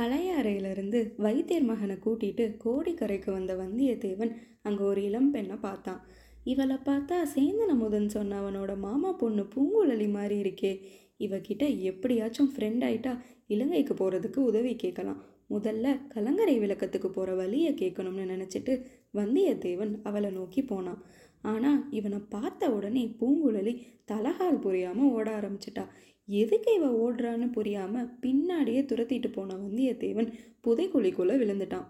பழைய அறையிலிருந்து வைத்தியர் மகனை கூட்டிட்டு கோடிக்கரைக்கு வந்த வந்தியத்தேவன் அங்கே ஒரு இளம் பெண்ணை பார்த்தான். இவளை பார்த்தா சேந்தன் அமுதன் சொன்ன அவனோட மாமா பொண்ணு பூங்குழலி மாதிரி இருக்கே. இவகிட்ட எப்படியாச்சும் ஃப்ரெண்ட் ஆயிட்டா இலங்கைக்கு போகிறதுக்கு உதவி கேட்கலாம். முதல்ல கலங்கரை விளக்கத்துக்கு போகிற வழியை கேட்கணும்னு நினச்சிட்டு வந்தியத்தேவன் அவளை நோக்கி போனான். ஆனால் இவனை பார்த்த உடனே பூங்குழலி தலகால் புரியாமல் ஓட ஆரம்பிச்சிட்டா. எதுக்கு இவன் ஓடுறான்னு புரியாமல் பின்னாடியே துரத்திட்டு போன வந்தியத்தேவன் புதைக்குழிக்குள்ளே விழுந்துட்டான்.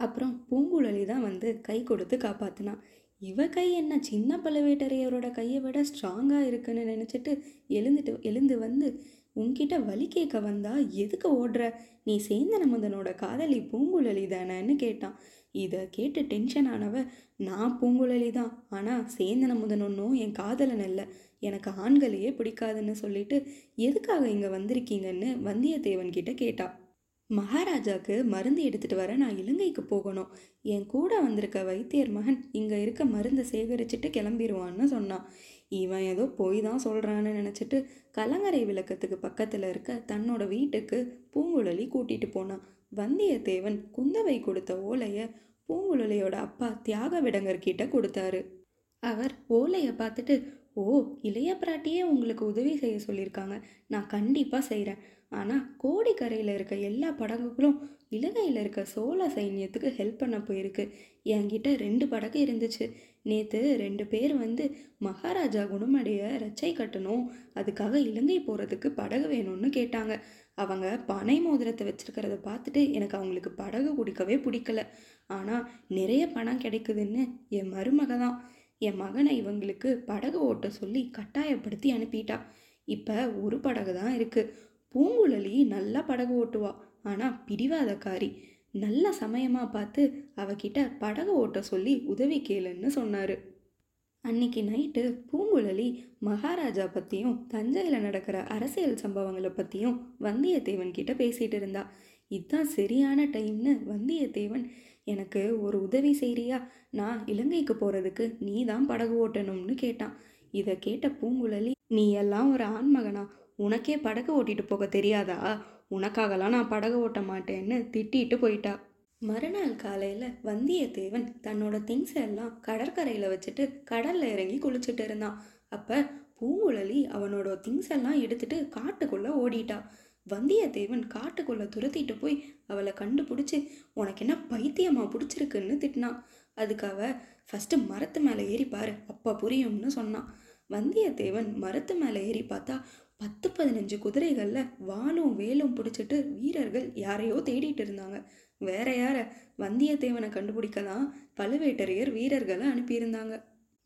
அப்புறம் பூங்குழலி தான் வந்து கை கொடுத்து காப்பாத்தினான் இவ கை என்ன சின்ன பழுவேட்டரையரோட கையை விட ஸ்ட்ராங்காக இருக்குன்னு நினச்சிட்டு எழுந்துட்டு எழுந்து வந்து உன்கிட்ட வலி கேட்க வந்தா எதுக்கு ஓடுற? நீ சேந்தன முதனோட காதலி பூங்குழலி தானேன்னு கேட்டான். இதை கேட்டு டென்ஷன் ஆனவ நான் பூங்குழலி தான். ஆனால் சேந்தன முதன் ஒன்றும் என் காதலன் இல்லை எனக்கு ஆண்களையே பிடிக்காதுன்னு சொல்லிட்டு எதுக்காக இங்கே வந்திருக்கீங்கன்னு வந்தியத்தேவன் கிட்ட கேட்டா மகாராஜாக்கு மருந்து எடுத்துட்டு வர நான் இலங்கைக்கு போகணும். என் கூட வந்திருக்க வைத்தியர் மகன் இங்கே இருக்க மருந்தை சேகரிச்சுட்டு கிளம்பிடுவான்னு சொன்னான். இவன் ஏதோ போய் தான் சொல்கிறான்னு நினச்சிட்டு கலங்கரை விளக்கத்துக்கு பக்கத்தில் இருக்க தன்னோட வீட்டுக்கு பூங்குழலி கூட்டிகிட்டு போனான். வந்தியத்தேவன் குந்தவை கொடுத்த ஓலையை பூங்குழலியோட அப்பா தியாக விடங்கர்கிட்ட கொடுத்தாரு. அவர் ஓலையை பார்த்துட்டு ஓ இளைய பிராட்டியே உங்களுக்கு உதவி செய்ய சொல்லியிருக்காங்க. நான் கண்டிப்பாக செய்கிறேன் ஆனால் கோடிக்கரையில் இருக்க எல்லா படகுகளும் இலங்கையில் இருக்க சோழ சைன்யத்துக்கு ஹெல்ப் பண்ண போயிருக்கு. என்கிட்ட ரெண்டு படகு இருந்துச்சு. நேற்று ரெண்டு பேர் வந்து மகாராஜா குணமடைய ரச்சை கட்டணும் அதுக்காக இலங்கை போகிறதுக்கு படகு வேணும்னு கேட்டாங்க. அவங்க பனை மோதிரத்தை வச்சிருக்கிறத பார்த்துட்டு எனக்கு அவங்களுக்கு படகு பிடிக்கவே பிடிக்கல. ஆனால் நிறைய பணம் கிடைக்குதுன்னு என் மருமக தான் என் மகனை இவங்களுக்கு படகு ஓட்ட சொல்லி கட்டாயப்படுத்தி அனுப்பிட்டா. இப்போ ஒரு படகு தான் இருக்குது பூங்குழலி நல்லா படகு ஓட்டுவா. ஆனால் பிடிவாதக்காரி நல்ல சமயமாக பார்த்து அவகிட்ட படகு ஓட்ட சொல்லி உதவி கேளுன்னு சொன்னார். அன்னைக்கு நைட்டு பூங்குழலி மகாராஜா பற்றியும் தஞ்சையில் நடக்கிற அரசியல் சம்பவங்களை பற்றியும் வந்தியத்தேவன் கிட்ட பேசிகிட்டு இருந்தா. இதுதான் சரியான டைம்னு வந்தியத்தேவன் எனக்கு ஒரு உதவி செய்கிறியா நான் இலங்கைக்கு போகிறதுக்கு நீ தான் படகு ஓட்டணும்னு கேட்டான். இதை கேட்ட பூங்குழலி நீ எல்லாம் ஒரு ஆண்மகனா உனக்கே படகு ஓட்டிட்டு போக தெரியாதா? உனக்காகலாம் நான் படகு ஓட்ட மாட்டேன்னு திட்டிட்டு போயிட்டா. மறுநாள் காலையில் வந்தியத்தேவன் தன்னோட திங்ஸ் எல்லாம் கடற்கரையில் வச்சுட்டு கடலில் இறங்கி குளிச்சுட்டு இருந்தான். அப்போ பூங்குழலி அவனோட திங்ஸ் எல்லாம் எடுத்துட்டு காட்டுக்குள்ளே ஓடிட்டா. வந்தியத்தேவன் காட்டுக்குள்ளே துரத்திட்டு போய் அவளை கண்டுபிடிச்சி உனக்கு என்ன பைத்தியமா பிடிச்சிருக்குன்னு? திட்டினான். அதுக்கு அவள் ஃபஸ்ட்டு மரத்து மேலே ஏறி பாரு அப்போ புரியும்னு சொன்னான் வந்தியத்தேவன் மரத்து மேலே ஏறி பார்த்தா பத்து பதினஞ்சு குதிரைகளில் வாளும் வேலும் பிடிச்சிட்டு வீரர்கள் யாரையோ தேடிட்டு இருந்தாங்க. வேற யார வந்தியத்தேவனை கண்டுபிடிக்க தான் பழுவேட்டரையர் வீரர்களை அனுப்பியிருந்தாங்க.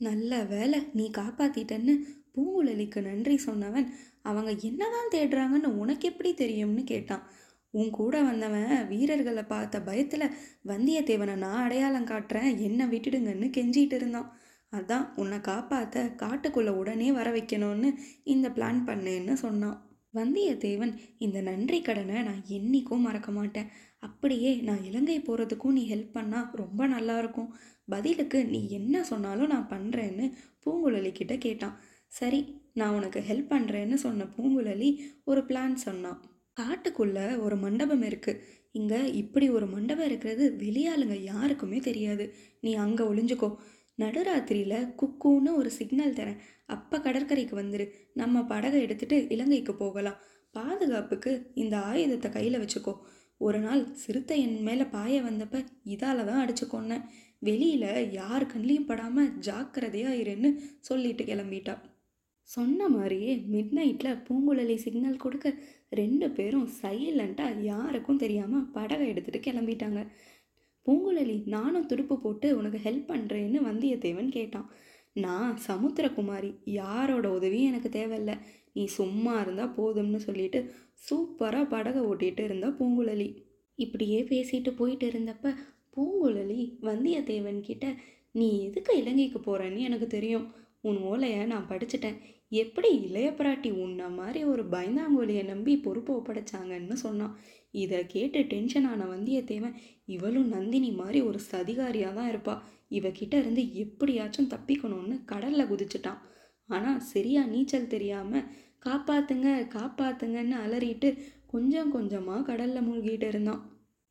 நல்ல வேலை நீ காப்பாத்திட்டன்னு பூங்குழலிக்கு நன்றி சொன்னவன் அவங்க என்னதான் தேடுறாங்கன்னு உனக்கு எப்படி தெரியும்னு கேட்டான். உன் கூட வந்தவன் வீரர்களை பார்த்த பயத்தில் வந்தியத்தேவனை நான் அடையாளம் காட்டுறேன் என்னை விட்டுடுங்கன்னு கெஞ்சிட்டு இருந்தான். அதான் உன்னை காப்பாற்ற காட்டுக்குள்ளே உடனே வர வைக்கணும்னு இந்த பிளான் பண்ணேன்னு சொன்னான். வந்தியத்தேவன் இந்த நன்றி கடனை நான் என்னைக்கும் மறக்க மாட்டேன். அப்படியே நான் இலங்கை போகிறதுக்கும் நீ ஹெல்ப் பண்ணால் ரொம்ப நல்லா இருக்கும். பதிலுக்கு நீ என்ன சொன்னாலும் நான் பண்ணுறேன்னு பூங்குழலி கிட்ட கேட்டான். சரி நான் உனக்கு ஹெல்ப் பண்ணுறேன்னு சொன்ன பூங்குழலி ஒரு பிளான் சொன்னான் காட்டுக்குள்ளே ஒரு மண்டபம் இருக்குது இங்கே இப்படி ஒரு மண்டபம் இருக்கிறது வெளியாளுங்க யாருக்குமே தெரியாது. நீ அங்கே ஒளிஞ்சுக்கோ. நடுராத்திரியில் குக்குன்னு ஒரு சிக்னல் தரேன். அப்போ கடற்கரைக்கு வந்துடு நம்ம படகை எடுத்துகிட்டு இலங்கைக்கு போகலாம். பாதுகாப்புக்கு இந்த ஆயுதத்தை கையில் வச்சுக்கோ. ஒரு நாள் சிறுத்தை என் மேலே பாய வந்தப்ப இதால் தான் அடிச்சு கொன்னேன் வெளியில் யார் கண்லேயும் படாமல் ஜாக்கிரதையாக இருன்னு சொல்லிட்டு கிளம்பிட்டா. சொன்ன மாதிரியே மிட் நைட்டில் பூங்குழலி சிக்னல் கொடுக்க ரெண்டு பேரும் சைலண்ட்டாக யாருக்கும் தெரியாமல் படகை எடுத்துகிட்டு கிளம்பிட்டாங்க. பூங்குழலி நானும் துடுப்பு போட்டு உனக்கு ஹெல்ப் பண்ணுறேன்னு வந்தியத்தேவன் கேட்டான். நான் சமுத்திரகுமாரி யாரோட உதவியும் எனக்கு தேவையில்ல. நீ சும்மா இருந்தால் போதும்னு சொல்லிட்டு சூப்பராக படகை ஓட்டிகிட்டு இருந்தா பூங்குழலி. இப்படியே பேசிட்டு போயிட்டு இருந்தப்ப பூங்குழலி வந்தியத்தேவன் கிட்ட நீ எதுக்கு இலங்கைக்கு போகிறேன்னு எனக்கு தெரியும். உன் ஓலையை நான் படிச்சுட்டேன். எப்படி இளைய பிராட்டி உன்ன மாதிரி ஒரு பயந்தாங்கோலியை நம்பி பொறுப்பு ஒப்படைச்சாங்கன்னு சொன்னான். இதை கேட்டு டென்ஷன் ஆன வந்தியத்தேவன் இவளும் நந்தினி மாதிரி ஒரு சதிகாரியாக தான் இருப்பா. இவகிட்ட இருந்து எப்படியாச்சும் தப்பிக்கணும்னு கடலில் குதிச்சிட்டான். ஆனால் சரியா நீச்சல் தெரியாமல் காப்பாத்துங்க காப்பாத்துங்கன்னு அலறிட்டு கொஞ்சம் கொஞ்சமாக கடலில் மூழ்கிட்டு இருந்தான்.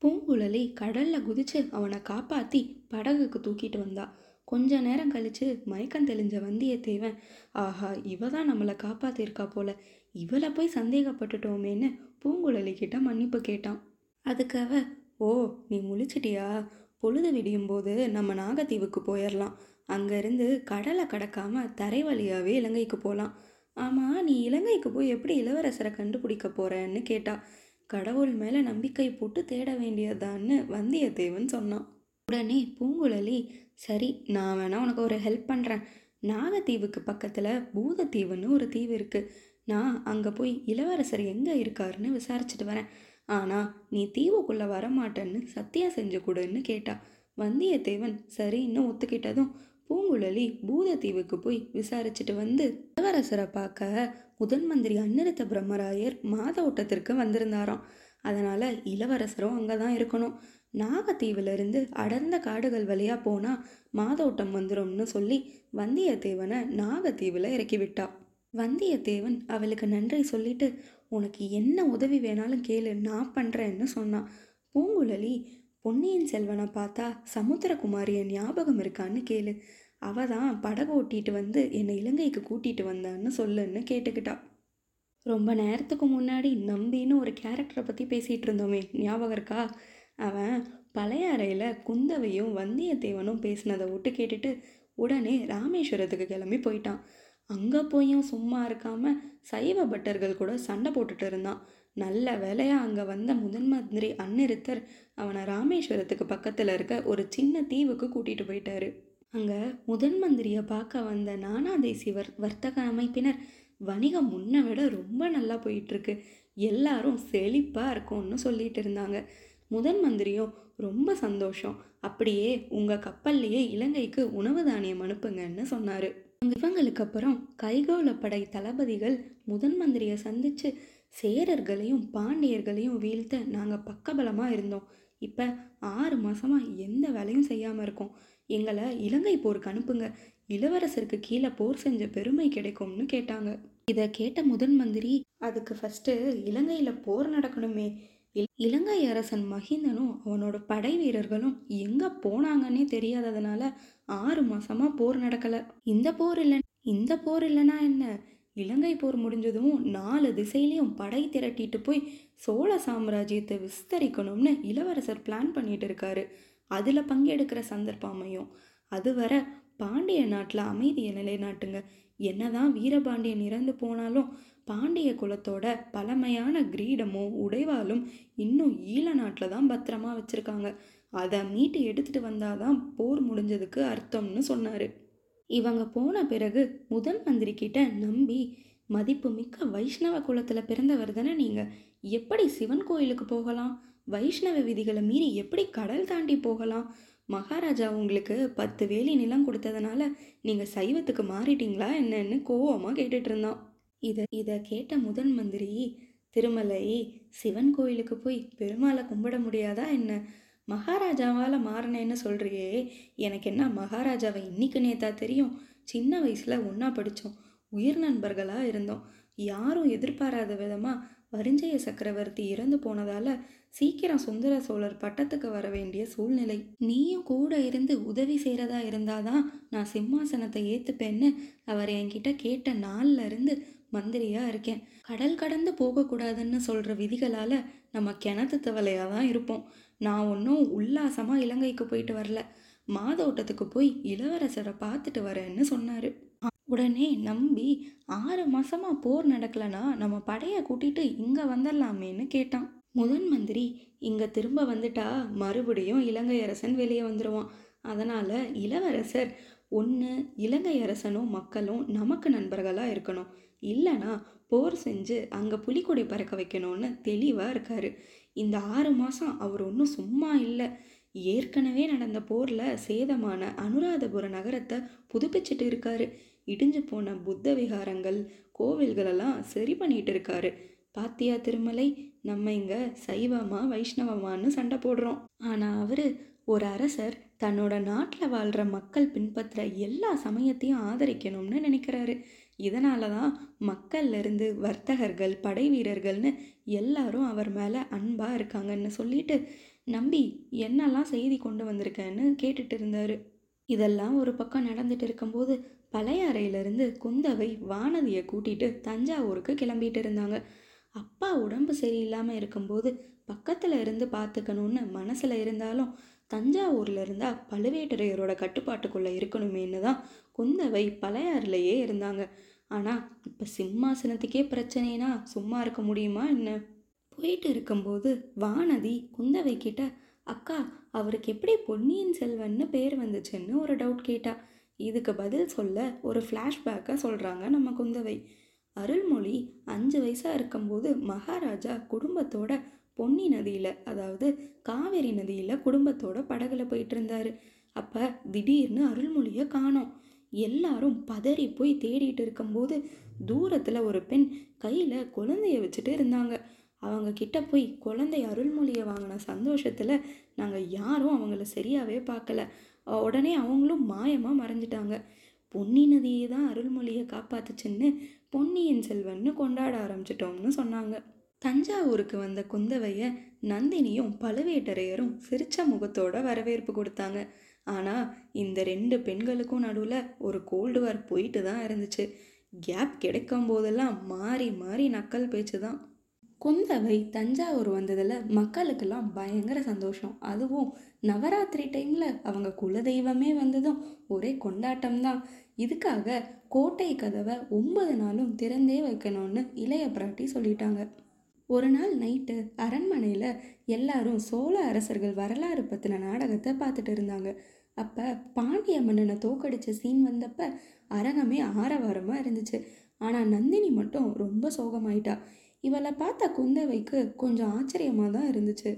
பூங்குழலி கடலில் குதிச்சு அவனை காப்பாற்றி படகுக்கு தூக்கிட்டு வந்தா. கொஞ்ச நேரம் கழிச்சு மயக்கம் தெளிஞ்ச வந்தியத்தேவன் ஆஹா இவ தான் நம்மளை காப்பாத்திருக்கா போல. இவளை போய் சந்தேகப்பட்டுட்டோமேன்னு பூங்குழலி கிட்ட மன்னிப்பு கேட்டான். அதுக்கு அவ ஓ நீ முழிச்சிட்டியா? பொழுது விடியும் போது நம்ம நாகத்தீவுக்கு போயிடலாம் அங்கேருந்து கடலை கடக்காம தரை வழியாகவே இலங்கைக்கு போகலாம் ஆமாம் நீ இலங்கைக்கு போய் எப்படி இளவரசரை கண்டுபிடிக்க போறேன்னு கேட்டா கடவுள் மேலே நம்பிக்கை போட்டு தேட வேண்டியதான்னு வந்தியத்தேவன் சொன்னான். உடனே பூங்குழலி சரி நான் வேணா உனக்கு ஒரு ஹெல்ப் பண்ணுறேன் நாகத்தீவுக்கு பக்கத்தில் பூதத்தீவுன்னு ஒரு தீவு இருக்குது நான் அங்கே போய் இளவரசர் எங்கே இருக்காருன்னு விசாரிச்சுட்டு வரேன். ஆனால் நீ தீவுக்குள்ளே வரமாட்டேன்னு சத்தியம் செஞ்சு கொடுன்னு கேட்டா. வந்தியத்தேவன் சரின்னு ஒத்துக்கிட்டதும் பூங்குழலி பூதத்தீவுக்கு போய் விசாரிச்சுட்டு வந்து இளவரசரை பார்க்க முதன் மந்திரி அன்னிருத்த பிரம்மராயர் மாதோட்டத்திற்கு வந்திருந்தாராம். அதனால் இளவரசரும் அங்கே தான் இருக்கணும். நாகத்தீவிலிருந்து அடர்ந்த காடுகள் வழியாக போனால் மாதோட்டம் வந்துடும்னு சொல்லி வந்தியத்தேவனை நாகத்தீவில் இறக்கிவிட்டா. வந்தியத்தேவன் அவளுக்கு நன்றி சொல்லிட்டு உனக்கு என்ன உதவி வேணாலும் கேளு நான் பண்ணுறேன்னு சொன்னான் பூங்குழலி பொன்னியின் செல்வனை பார்த்தா சமுத்திரகுமாரிய ஞாபகம் இருக்கான்னு கேளு. அவ தான் படகு ஓட்டிட்டு வந்து என்னை இலங்கைக்கு கூட்டிகிட்டு வந்தான்னு சொல்லுன்னு கேட்டுக்கிட்டா. ரொம்ப நேரத்துக்கு முன்னாடி நம்பின்னு ஒரு கேரக்டரை பற்றி பேசிகிட்டு இருந்தோமே ஞாபகம் இருக்கா? அவன் பழைய அறையில் குந்தவையும் வந்தியத்தேவனும் பேசினதை விட்டு கேட்டுட்டு உடனே ராமேஸ்வரத்துக்கு கிளம்பி போயிட்டான். அங்கே போயும் சும்மா இருக்காமல் சைவ பட்டர்கள் கூட சண்டை போட்டுட்டு இருந்தான். நல்ல வேலையாக அங்கே வந்த முதன் மந்திரி அன்னிருத்தர் அவனை ராமேஸ்வரத்துக்கு பக்கத்தில் இருக்க ஒரு சின்ன தீவுக்கு கூட்டிகிட்டு போயிட்டாரு. அங்கே முதன் மந்திரியை பார்க்க வந்த நானாதேசி வர் வர்த்தக அமைப்பினர் வணிகம் முன்னை விட ரொம்ப நல்லா போயிட்டுருக்கு எல்லாரும் செழிப்பாக இருக்கும்னு சொல்லிட்டு இருந்தாங்க. முதன் மந்திரியும் ரொம்ப சந்தோஷம். அப்படியே உங்கள் கப்பல்லையே இலங்கைக்கு உணவு தானியம் அனுப்புங்கன்னு சொன்னார். இவங்களுக்கு அப்புறம் கைகோள படை தளபதிகள் முதன் மந்திரியை சந்தித்து சேரர்களையும் பாண்டியர்களையும் வீழ்த்த நாங்கள் பக்கபலமாக இருந்தோம். இப்போ ஆறு மாதமாக எந்த வேலையும் செய்யாமல் இருக்கோம். எங்களை இலங்கை போருக்கு அனுப்புங்க. இளவரசருக்கு கீழே போர் செஞ்ச பெருமை கிடைக்கும்னு கேட்டாங்க. இதை கேட்ட முதன் மந்திரி அதுக்கு ஃபஸ்ட்டு இலங்கையில் போர் நடக்கணுமே. இலங்கை அரசன் மகிந்தனும் அவனோட படை வீரர்களும் எங்கே போனாங்கன்னே தெரியாததுனால ஆறு மாசமா போர் நடக்கலை. இந்த போர் இல்லை இந்த போர் இல்லைன்னா என்ன? இலங்கை போர் முடிஞ்சதும் நாலு திசையிலையும் படை திரட்டிட்டு போய் சோழ சாம்ராஜ்யத்தை விஸ்தரிக்கணும்னு இளவரசர் பிளான் பண்ணிட்டு இருக்காரு. அதில் பங்கெடுக்கிற சந்தர்ப்பம் அமையும். அதுவரை பாண்டிய நாட்டில் அமைதியை நிலைநாட்டுங்க. என்னதான் வீரபாண்டியன் இறந்து போனாலும் பாண்டிய குலத்தோட பழமையான கிரீடமும் உடைவாலும் இன்னும் ஈழ நாட்டில் தான் பத்திரமா வச்சுருக்காங்க. அதை மீட்டு எடுத்துகிட்டு வந்தாதான் போர் முடிஞ்சதுக்கு அர்த்தம்னு சொன்னார். இவங்க போன பிறகு முதன் மந்திரி கிட்ட நம்பி மதிப்புமிக்க வைஷ்ணவ குலத்தில் பிறந்தவர் தானே நீங்கள் எப்படி சிவன் கோயிலுக்கு போகலாம்? வைஷ்ணவ விதிகளை மீறி எப்படி கடல் தாண்டி போகலாம்? மகாராஜா உங்களுக்கு பத்து வேலி நிலம் கொடுத்ததுனால நீங்கள் சைவத்துக்கு மாறிட்டீங்களா என்னன்னு கோவமாக கேட்டுட்டு இருந்தான். இதை இதை கேட்ட முதன் மந்திரி திருமலை சிவன் கோயிலுக்கு போய் பெருமாளை கும்பிட முடியாதா என்ன? மகாராஜாவால் மாறினேன்னு சொல்கிறியே எனக்கு என்ன மகாராஜாவை இன்னைக்கு நேத்தா தெரியும். சின்ன வயசில் ஒன்றா படித்தோம் உயிர் நண்பர்களாக இருந்தோம். யாரும் எதிர்பாராத விதமாக வரிஞ்சய சக்கரவர்த்தி இறந்து போனதால சீக்கிரம் சுந்தர சோழர் பட்டத்துக்கு வர வேண்டிய சூழ்நிலை. நீயும் கூட இருந்து உதவி செய்கிறதா இருந்தாதான் நான் சிம்மாசனத்தை ஏற்றுப்பேன்னு அவர் என்கிட்ட கேட்ட நாள்ல இருந்து மந்திரியா இருக்கேன். கடல் கடந்து போகக்கூடாதுன்னு சொல்கிற விதிகளால் நம்ம கிணத்து தவளையாக தான் இருப்போம். நான் ஒன்றும் உல்லாசமாக இலங்கைக்கு போயிட்டு வரல. மாதோட்டத்துக்கு போய் இளவரசரை பார்த்துட்டு வரேன்னு சொன்னார். உடனே நம்பி ஆறு மாசமா போர் நடக்கலைன்னா நம்ம படையை கூட்டிட்டு இங்க வந்துடலாமேன்னு கேட்டான். முதன் மந்திரி இங்க திரும்ப வந்துட்டா மறுபடியும் இலங்கை அரசன் வெளியே வந்துடுவான் அதனால இளவரசர் ஒன்று இலங்கை அரசனும் மக்களும் நமக்கு நண்பர்களாக இருக்கணும். இல்லைனா போர் செஞ்சு அங்கே புலிக்கொடி பறக்க வைக்கணும்னு தெளிவாக இருக்காரு. இந்த ஆறு மாதம் அவர் ஒன்றும் சும்மா இல்லை. ஏற்கனவே நடந்த போரில் சேதமான அனுராதபுர நகரத்தை புதுப்பிச்சிட்டு இருக்காரு. இடிஞ்சு போன புத்த விகாரங்கள் கோவில்களெல்லாம் சரி பண்ணிட்டு இருக்காரு. பாத்தியா திருமலை நம்ம இங்கே சைவமா வைஷ்ணவமானு சண்டை போடுறோம். ஆனால் அவர் ஒரு அரசர் தன்னோட நாட்டில் வாழ்கிற மக்கள் பின்பற்ற எல்லா சமயத்தையும் ஆதரிக்கணும்னு நினைக்கிறாரு. இதனால தான் மக்கள்லேருந்து வர்த்தகர்கள் படை வீரர்கள்னு எல்லாரும் அவர் மேலே அன்பாக இருக்காங்கன்னு சொல்லிட்டு நம்பி என்னெல்லாம் செய்தி கொண்டு வந்திருக்கேன்னு கேட்டுட்டு இருந்தார். இதெல்லாம் ஒரு பக்கம் நடந்துட்டு இருக்கும்போது பழையறையிலிருந்து குந்தவை வானதியை கூட்டிட்டு தஞ்சாவூருக்கு கிளம்பிட்டு இருந்தாங்க. அப்பா உடம்பு சரியில்லாமல் இருக்கும்போது பக்கத்தில் இருந்து பார்த்துக்கணுன்னு மனசில் இருந்தாலும் தஞ்சாவூரில் இருந்தால் பழுவேட்டரையரோட கட்டுப்பாட்டுக்குள்ளே இருக்கணுமேனு தான் குந்தவை பழையாறுலையே இருந்தாங்க. ஆனால் இப்போ சிம்மாசனத்துக்கே பிரச்சனைனா சும்மா இருக்க முடியுமா என்ன? போயிட்டு இருக்கும்போது வானதி குந்தவை கிட்ட அக்கா அவருக்கு எப்படி பொன்னியின் செல்வன்னு பேர் வந்துச்சுன்னு ஒரு டவுட் கேட்டா. இதுக்கு பதில் சொல்ல ஒரு ஃப்ளாஷ்பேக்கை சொல்கிறாங்க நம்ம குந்தவை. அருள்மொழி அஞ்சு வயசாக இருக்கும்போது மகாராஜா குடும்பத்தோட பொன்னி நதியில் அதாவது காவேரி நதியில் குடும்பத்தோட படகுல போயிட்டு இருந்தாரு. அப்போ திடீர்னு அருள்மொழியை காணோம். எல்லாரும் பதறி போய் தேடிட்டு இருக்கும்போது தூரத்தில் ஒரு பெண் கையில் குழந்தைய வச்சுட்டு இருந்தாங்க. அவங்க கிட்ட போய் குழந்தை அருள்மொழியை வாங்கின சந்தோஷத்தில் நாங்கள் யாரும் அவங்கள சரியாகவே பார்க்கல உடனே அவங்களும் மாயமாக மறைஞ்சிட்டாங்க. பொன்னி நதியை தான் அருள்மொழியை காப்பாத்துச்சுன்னு பொன்னியின் செல்வன்னு கொண்டாட ஆரம்பிச்சிட்டோம்னு சொன்னாங்க. தஞ்சாவூருக்கு வந்த குந்தவைய நந்தினியும் பழுவேட்டரையரும் சிரிச்ச முகத்தோட வரவேற்பு கொடுத்தாங்க. ஆனால் இந்த ரெண்டு பெண்களுக்கும் நடுவில் ஒரு கோல்டு வார் போயிட்டு தான் இருந்துச்சு. கேப் கிடைக்கும் போதெல்லாம் மாறி மாறி நக்கல் பேச்சு தான் குந்தவை தஞ்சாவூர் வந்ததில் மக்களுக்கெல்லாம் பயங்கர சந்தோஷம். அதுவும் நவராத்திரி டைமில் அவங்க குலதெய்வமே வந்ததும் ஒரே கொண்டாட்டம் தான் இதுக்காக கோட்டை கதவை ஒன்பது நாளும் திறந்தே வைக்கணும்னு இளைய பிராட்டி சொல்லிட்டாங்க. ஒரு நாள் நைட்டு அரண்மனையில் எல்லாரும் சோழ அரசர்கள் வரலாறு பற்றின நாடகத்தை பார்த்துட்டு இருந்தாங்க. அப்போ பாண்டிய மன்னனை தோக்கடிச்ச சீன் வந்தப்ப அரங்கமே ஆரவாரமாக இருந்துச்சு. ஆனால் நந்தினி மட்டும் ரொம்ப சோகமாயிட்டா. இவளை பார்த்த குந்தவைக்கு கொஞ்சம் ஆச்சரியமாக தான் இருந்துச்சு.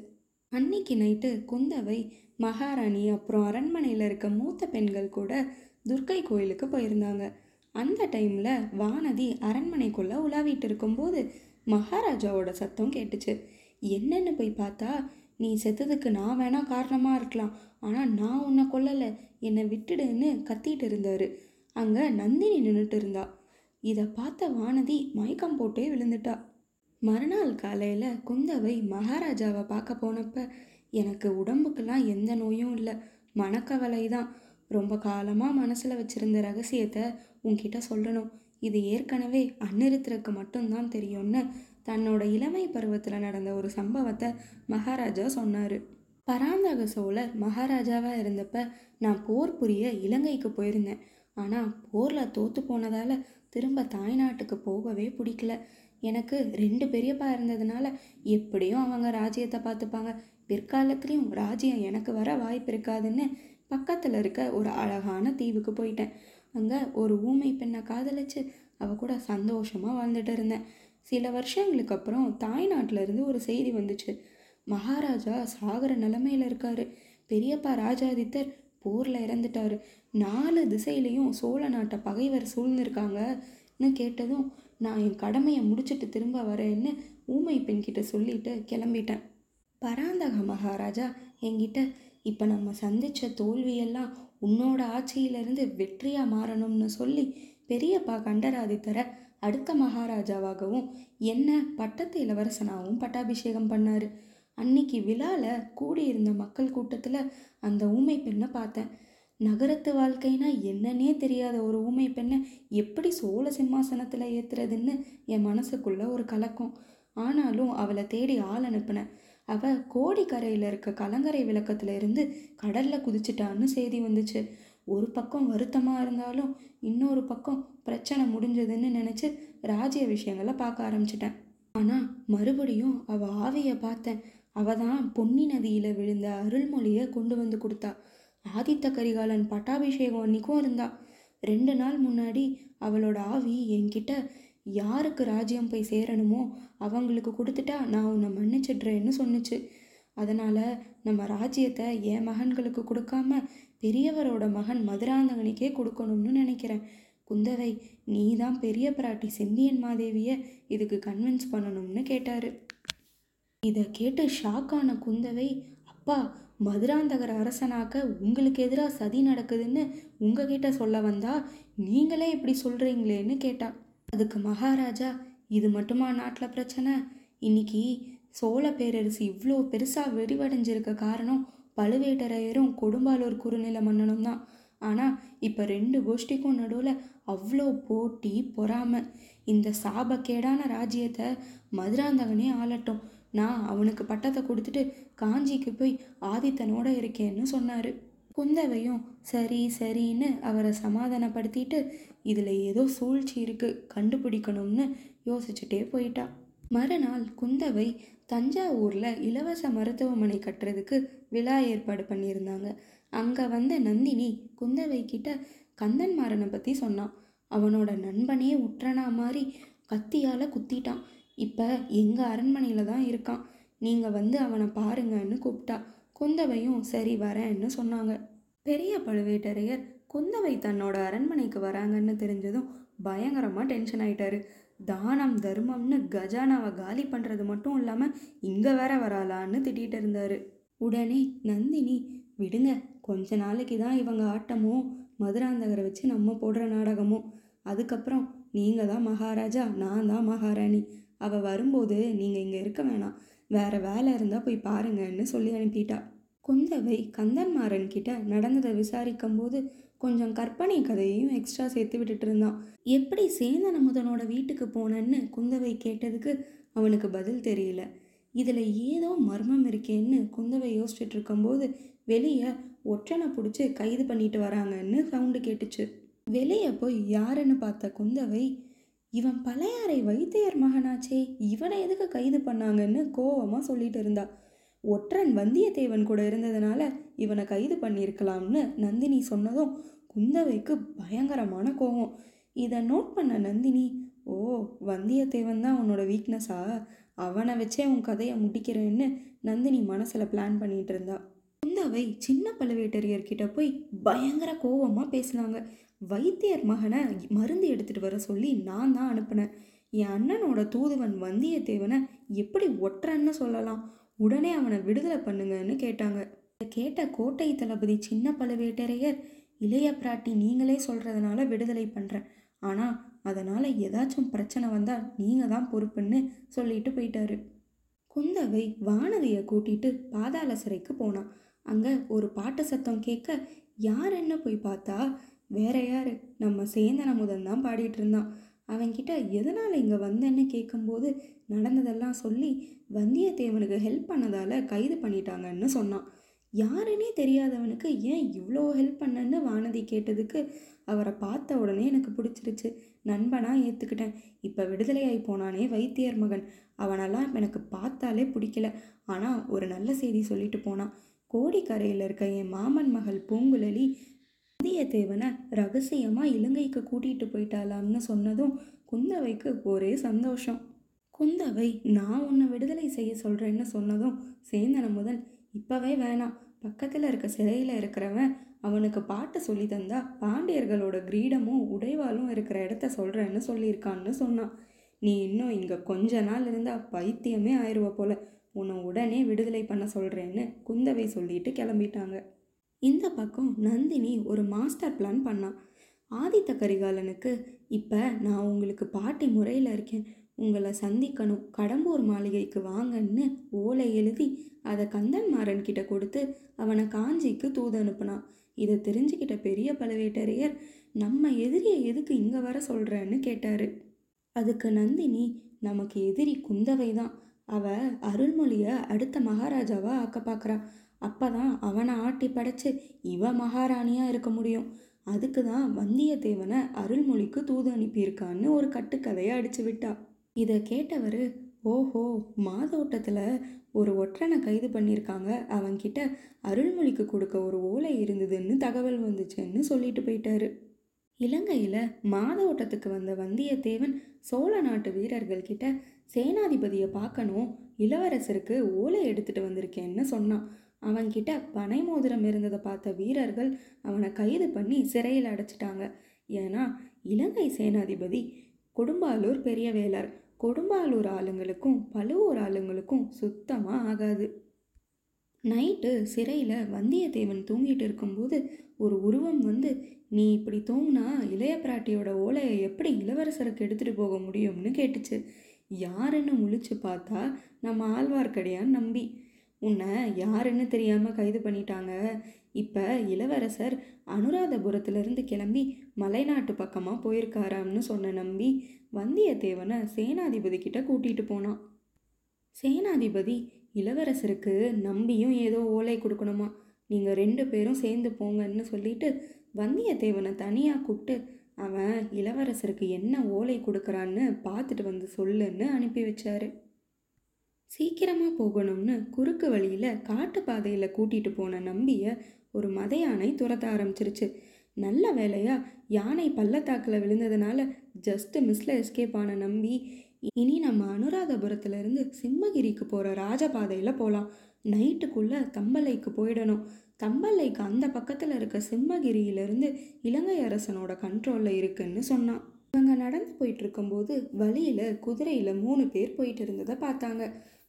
அன்னைக்கு நைட்டு குந்தவை மகாராணி அப்புறம் அரண்மனையில் இருக்க மூத்த பெண்கள் கூட துர்க்கை கோயிலுக்கு போயிருந்தாங்க. அந்த டைமில் வானதி அரண்மனைக்குள்ளே உலாவிட்டு இருக்கும்போது மகாராஜாவோட சத்தம் கேட்டுச்சு. என்னென்னு போய் பார்த்தா நீ செத்ததுக்கு நான் வேணா காரணமாக இருக்கலாம். ஆனால் நான் உன்னை கொல்லலை. என்னை விட்டுடுன்னு கத்திட்டு இருந்தார். அங்கே நந்தினி நின்றுட்டு இருந்தா. இதை பார்த்த வானதி மயக்கம் போட்டே விழுந்துட்டா. மறுநாள் காலையில் குந்தவை மகாராஜாவை பார்க்க போனப்ப எனக்கு உடம்புக்கெல்லாம் எந்த நோயும் இல்லை. மனக்கவலை தான் ரொம்ப காலமாக மனசில் வச்சுருந்த ரகசியத்தை உன்கிட்ட சொல்லணும். இது ஏற்கனவே அன்னிருத்தருக்கு மட்டும்தான் தெரியும்னு தன்னோட இளமை பருவத்தில் நடந்த ஒரு சம்பவத்தை மகாராஜா சொன்னார். பராந்தக சோழர் மகாராஜாவாக இருந்தப்ப நான் போர் புரிய இலங்கைக்கு போயிருந்தேன். ஆனால் போரில் தோற்று போனதால் திரும்ப தாய்நாட்டுக்கு போகவே பிடிக்கல. எனக்கு ரெண்டு பெரியப்பா இருந்ததுனால எப்படியும் அவங்க ராஜ்யத்தை பார்த்துப்பாங்க. பிற்காலத்துலேயும் ராஜ்யம் எனக்கு வர வாய்ப்பு இருக்காதுன்னு பக்கத்தில் இருக்க ஒரு அழகான தீவுக்கு போயிட்டேன். அங்கே ஒரு ஊமை பெண்ணை காதலிச்சு அவ கூட சந்தோஷமாக வாழ்ந்துட்டு இருந்தேன் சில வருஷங்களுக்கு அப்புறம் தாய்நாட்டிலேருந்து ஒரு செய்தி வந்துச்சு. மகாராஜா சாகர நிலமையில இருக்காரு. பெரியப்பா ராஜாதித்தர் போரில் இறந்துட்டாரு. நாலு திசையிலையும் சோழ நாட்டை பகைவர் சூழ்ந்திருக்காங்கன்னு கேட்டதும் நான் என் கடமையை முடிச்சிட்டு திரும்ப வரேன்னு ஊமை பெண்கிட்ட சொல்லிட்டு கிளம்பிட்டேன். பராந்தக மகாராஜா என்கிட்ட இப்போ நம்ம சந்தித்த தோல்வியெல்லாம் உன்னோட ஆட்சியிலிருந்து வெற்றியாக மாறணும்னு சொல்லி பெரியப்பா கண்டராதித்தரை அடுத்த மகாராஜாவாகவும் என்ன பட்டத்து இளவரசனாகவும் பட்டாபிஷேகம் பண்ணார். அன்னைக்கு விழாவில் கூடியிருந்த மக்கள் கூட்டத்தில் அந்த ஊமை பெண்ணை பார்த்தேன். நகரத்து வாழ்க்கைனா என்னன்னே தெரியாத ஒரு ஊமை பெண்ணை எப்படி சோழ சிம்மாசனத்தில் ஏற்றுறதுன்னு என் மனசுக்குள்ள ஒரு கலக்கம். ஆனாலும் அவளை தேடி ஆள் அனுப்பினேன். அவ கோடிக்கரையில் இருக்க கலங்கரை விளக்கத்துல இருந்து கடலில் குதிச்சிட்டான்னு செய்தி வந்துச்சு. ஒரு பக்கம் வருத்தமாக இருந்தாலும் இன்னொரு பக்கம் பிரச்சனை முடிஞ்சதுன்னு நினச்சி ராஜ்ய விஷயங்களை பார்க்க ஆரம்பிச்சிட்டேன். ஆனால் மறுபடியும் அவள் ஆவியை பார்த்தேன் அவ தான் பொன்னி நதியில் விழுந்த அருள்மொழியை கொண்டு வந்து கொடுத்தா. ஆதித்த கரிகாலன் பட்டாபிஷேகம் அன்னைக்கும் இருந்தா. ரெண்டு நாள் முன்னாடி அவளோட ஆவி என்கிட்ட யாருக்கு ராஜ்யம் போய் சேரணுமோ அவங்களுக்கு கொடுத்துட்டா நான் உன்னை மன்னிச்சிடுறேன்னு சொன்னுச்சு. அதனால் நம்ம ராஜ்யத்தை என் மகன்களுக்கு கொடுக்காம பெரியவரோட மகன் மதுராந்தகனுக்கே கொடுக்கணும்னு நினைக்கிறேன். குந்தவை நீ தான் பெரிய பிராட்டி செம்பியன் மாதேவியை இதுக்கு கன்வின்ஸ் பண்ணணும்னு கேட்டார். இதை கேட்டு ஷாக்கான குந்தவை அப்பா மதுராந்தகர் அரசனாக்க உங்களுக்கு எதிராக சதி நடக்குதுன்னு உங்ககிட்ட சொல்ல வந்தா நீங்களே இப்படி சொல்கிறீங்களேன்னு கேட்டா. அதுக்கு மகாராஜா இது மட்டுமா நாட்டில் பிரச்சனை? இன்னைக்கு சோழ பேரரசு இவ்வளோ பெருசாக விரிவடைஞ்சிருக்க காரணம் பழுவேட்டரையரும் கொடும்பாலூர் குறுநில மன்னனும் தான். ஆனால் இப்போ ரெண்டு கோஷ்டிக்கும் நடுவில் அவ்வளோ போட்டி பொறாமை. இந்த சாபக்கேடான ராஜ்யத்தை மதுராந்தகனே ஆளட்டும். நான் அவனுக்கு பட்டத்தை கொடுத்துட்டு காஞ்சிக்கு போய் ஆதித்தனோட இருக்கேன்னு சொன்னார். குந்தவையும் சரி சரின்னு அவரை சமாதானப்படுத்திட்டு இதில் ஏதோ சூழ்ச்சி இருக்குது கண்டுபிடிக்கணும்னு யோசிச்சுட்டே போயிட்டா. மறுநாள் குந்தவை தஞ்சாவூரில் இலவச மருத்துவமனை கட்டுறதுக்கு விழா ஏற்பாடு பண்ணியிருந்தாங்க. அங்கே வந்த நந்தினி குந்தவை கிட்ட கந்தன்மாரனை பற்றி சொன்னான் அவனோட நண்பனே உற்றனா மாதிரி கத்தியால் குத்திட்டான். இப்போ எங்கள் அரண்மனையில் தான் இருக்கான். நீங்கள் வந்து அவனை பாருங்கன்னு கூப்பிட்டா. குந்தவையும் சரி வரேன்னு சொன்னாங்க. பெரிய பழுவேட்டரையர் குந்தவை தன்னோட அரண்மனைக்கு வராங்கன்னு தெரிஞ்சதும் பயங்கரமாக டென்ஷன் ஆயிட்டாரு. தானம் தர்மம்னு கஜானாவை காலி பண்ணுறது மட்டும் இல்லாமல் இங்கே வேற வராளான்னு திட்டிகிட்டு இருந்தாரு. உடனே நந்தினி விடுங்க. கொஞ்ச நாளைக்கு தான் இவங்க ஆட்டமோ? மதுராந்தகரை வச்சு நம்ம போடுற நாடகமோ? அதுக்கப்புறம் நீங்கள் தான் மகாராஜா நான் தான் மகாராணி. அவள் வரும்போது நீங்கள் இங்கே இருக்க வேணாம். வேறு வேலை இருந்தால் போய் பாருங்கன்னு சொல்லி அனுப்பிட்டா. குந்தவை கந்தன்மாறன் கிட்ட நடந்ததை விசாரிக்கும் போது கொஞ்சம் கற்பனை கதையையும் எக்ஸ்ட்ரா சேர்த்து விட்டுட்டு இருந்தான். எப்படி சேந்தன் அமுதனோட வீட்டுக்கு போனேன்னு குந்தவை கேட்டதுக்கு அவனுக்கு பதில் தெரியல. இதில் ஏதோ மர்மம் இருக்கேன்னு குந்தவை யோசிச்சுட்டு இருக்கும்போது வெளியே ஒற்றனை பிடிச்சி கைது பண்ணிட்டு வராங்கன்னு சவுண்டு கேட்டுச்சு. வெளியே போய் யாருன்னு பார்த்த குந்தவை இவன் பழையாறை வைத்தியர் மகனாச்சே இவனை எதுக்கு கைது பண்ணாங்கன்னு கோவமாக சொல்லிட்டு இருந்தாள் ஒற்றன் வந்தியத்தேவன் கூட இருந்ததுனால இவனை கைது பண்ணியிருக்கலாம்னு நந்தினி சொன்னதும் குந்தவைக்கு பயங்கரமான கோவம் இதை நோட் பண்ண நந்தினி ஓ வந்தியத்தேவன் தான் உன்னோட வீக்னஸா அவனை வச்சே உன் கதையை முடிக்கிறேன்னு நந்தினி மனசில் பிளான் பண்ணிட்டு இருந்தா. குந்தவை சின்ன பழுவேட்டரையர்கிட்ட போய் பயங்கர கோவமாக பேசினாங்க. வைத்தியர் மகனை மருந்து எடுத்துகிட்டு வர சொல்லி நான் தான் அனுப்பினேன். என் அண்ணனோட தூதுவன் வந்தியத்தேவனை எப்படி ஒற்றன்னு சொல்லலாம். உடனே அவனை விடுதலை பண்ணுங்கன்னு கேட்டாங்க. கேட்ட கோட்டை தளபதி சின்ன பழுவேட்டரையர் இளைய பிராட்டி நீங்களே சொல்கிறதுனால விடுதலை பண்ணுறேன் ஆனால் அதனால் ஏதாச்சும் பிரச்சனை வந்தால் நீங்கள் தான் பொறுப்புன்னு சொல்லிட்டு போயிட்டாரு. குந்தவை வானதியை கூட்டிட்டு பாதாள சிறைக்கு போனான் அங்கே ஒரு பாட்டு சத்தம் கேட்க யார் என்ன போய் பார்த்தா? வேற யார். நம்ம சேந்தன முதன் தான் பாடிட்டு இருந்தான். அவன்கிட்ட எதனால் இங்கே வந்தேன்னு கேட்கும்போது நடந்ததெல்லாம் சொல்லி வந்தியத்தேவனுக்கு ஹெல்ப் பண்ணதால் கைது பண்ணிட்டாங்கன்னு சொன்னான். யாருன்னே தெரியாதவனுக்கு ஏன் இவ்வளோ ஹெல்ப் பண்ணன்னு வானதி கேட்டதுக்கு அவரை பார்த்த உடனே எனக்கு பிடிச்சிருச்சு. நண்பனாக ஏற்றுக்கிட்டேன் இப்போ விடுதலையாகி போனானே வைத்தியர் மகன். அவனெல்லாம் எனக்கு பார்த்தாலே பிடிக்கல. ஆனால் ஒரு நல்ல செய்தி சொல்லிட்டு போனான். கோடிக்கரையில் இருக்க என் மாமன் மகள் பூங்குழலி வந்தியத்தேவனை ரகசியமாக இலங்கைக்கு கூட்டிகிட்டு போயிட்டாலாம்னு சொன்னதும் குந்தவைக்கு ஒரே சந்தோஷம். குந்தவை நான் உன்னை விடுதலை செய்ய சொல்கிறேன்னு சொன்னதும் சேந்தன முதல் இப்போவே வேணாம். பக்கத்தில் இருக்க சிறையில் இருக்கிறவன் அவனுக்கு பாட்டு சொல்லி தந்தா பாண்டியர்களோட கிரீடமும் உடைவாலும் இருக்கிற இடத்த சொல்கிறேன்னு சொல்லியிருக்கான்னு சொன்னான். நீ இன்னும் இங்கே கொஞ்ச நாள் இருந்தால் பைத்தியமே ஆயிடுவ போல. உன்னை உடனே விடுதலை பண்ண சொல்கிறேன்னு குந்தவை சொல்லிட்டு கிளம்பிட்டாங்க. இந்த பக்கம் நந்தினி ஒரு மாஸ்டர் பிளான் பண்ணான் ஆதித்த கரிகாலனுக்கு இப்போ நான் உங்களுக்கு பாட்டி முறையில் இருக்கேன். உங்களை சந்திக்கணும். கடம்பூர் மாளிகைக்கு வாங்கன்னு ஓலை எழுதி அதை கந்தன்மாறன் கிட்ட கொடுத்து அவனை காஞ்சிக்கு தூது அனுப்புனான் இதை தெரிஞ்சுக்கிட்ட பெரிய பழுவேட்டரையர் நம்ம எதிரியை எதுக்கு இங்கே வர சொல்கிறேன்னு கேட்டார். அதுக்கு நந்தினி நமக்கு எதிரி குந்தவை தான். அவ அருள்மொழியை அடுத்த மகாராஜாவாக ஆக்க பார்க்குறா அப்போ தான் அவனை ஆட்டி படைச்சு இவ மகாராணியாக இருக்க முடியும். அதுக்கு தான் வந்தியத்தேவனை அருள்மொழிக்கு தூது அனுப்பியிருக்கான்னு ஒரு கட்டுக்கதையை அடிச்சு விட்டா. இதை கேட்டவர் ஓஹோ மாதோட்டத்தில் ஒரு ஒற்றனை கைது பண்ணியிருக்காங்க. அவன்கிட்ட அருள்மொழிக்கு கொடுக்க ஒரு ஓலை இருந்ததுன்னு தகவல் வந்துச்சுன்னு சொல்லிட்டு போயிட்டாரு. இலங்கையில் மாதோட்டத்துக்கு வந்த வந்தியத்தேவன் சோழ நாட்டு வீரர்கள்கிட்ட சேனாதிபதியை பார்க்கணும் இளவரசருக்கு ஓலை எடுத்துட்டு வந்திருக்கேன்னு சொன்னான். அவன்கிட்ட பனை மோதிரம் இருந்ததை பார்த்த வீரர்கள் அவனை கைது பண்ணி சிறையில் அடைச்சிட்டாங்க. ஏன்னா இலங்கை சேனாதிபதி கொடும்பாலூர் பெரிய வேளார் கொடும்பாலூர் ஆளுங்களுக்கும் பழுவூர் ஆளுங்களுக்கும் சுத்தமாக ஆகாது. நைட்டு சிறையில் வந்தியத்தேவன் தூங்கிட்டு இருக்கும்போது ஒரு உருவம் வந்து நீ இப்படி தூங்கினா இளைய பிராட்டியோட ஓலையை எப்படி இளவரசருக்கு எடுத்துகிட்டு போக முடியும்னு கேட்டுச்சு. யாருன்னு முழிச்சு பார்த்தா நம்ம ஆழ்வார்க்கடியான் நம்பி. உன்னை யாருன்னு தெரியாமல் கைது பண்ணிட்டாங்க. இப்போ இளவரசர் அனுராதபுரத்துலேருந்து கிளம்பி மலைநாட்டு பக்கமாக போயிருக்காராம்னு சொன்ன நம்பி வந்தியத்தேவனை சேனாதிபதி கிட்ட கூட்டிகிட்டு போனான். சேனாதிபதி இளவரசருக்கு நம்பியும் ஏதோ ஓலை கொடுக்கணுமா? நீங்கள் ரெண்டு பேரும் சேர்ந்து போங்கன்னு சொல்லிட்டு வந்தியத்தேவனை தனியாக கூப்பிட்டு அவன் இளவரசருக்கு என்ன ஓலை கொடுக்குறான்னு பார்த்துட்டு வந்து சொல்லுன்னு அனுப்பி வச்சாரு. சீக்கிரமாக போகணும்னு குறுக்கு வழியில் காட்டு பாதையில் கூட்டிகிட்டு போன நம்பியை ஒரு மத யானை துரத்த ஆரம்பிச்சிருச்சு. நல்ல வேலையாக யானை பள்ளத்தாக்கில் விழுந்ததுனால ஜஸ்ட்டு மிஸ்ல எஸ்கேப் ஆன நம்பி இனி நம்ம அனுராதபுரத்துலேருந்து சிம்மகிரிக்கு போகிற ராஜபாதையில் போகலாம் நைட்டுக்குள்ளே தம்பலைக்கு போயிடணும். தம்பலைக்கு அந்த பக்கத்தில் இருக்க சிம்மகிரியிலேருந்து இலங்கை அரசனோட கண்ட்ரோலில் இருக்குன்னு சொன்னான். இவங்க நடந்து போயிட்டு இருக்கும்போது வழியில் குதிரையில் மூணு பேர் போயிட்டு இருந்ததை பார்த்தாங்க.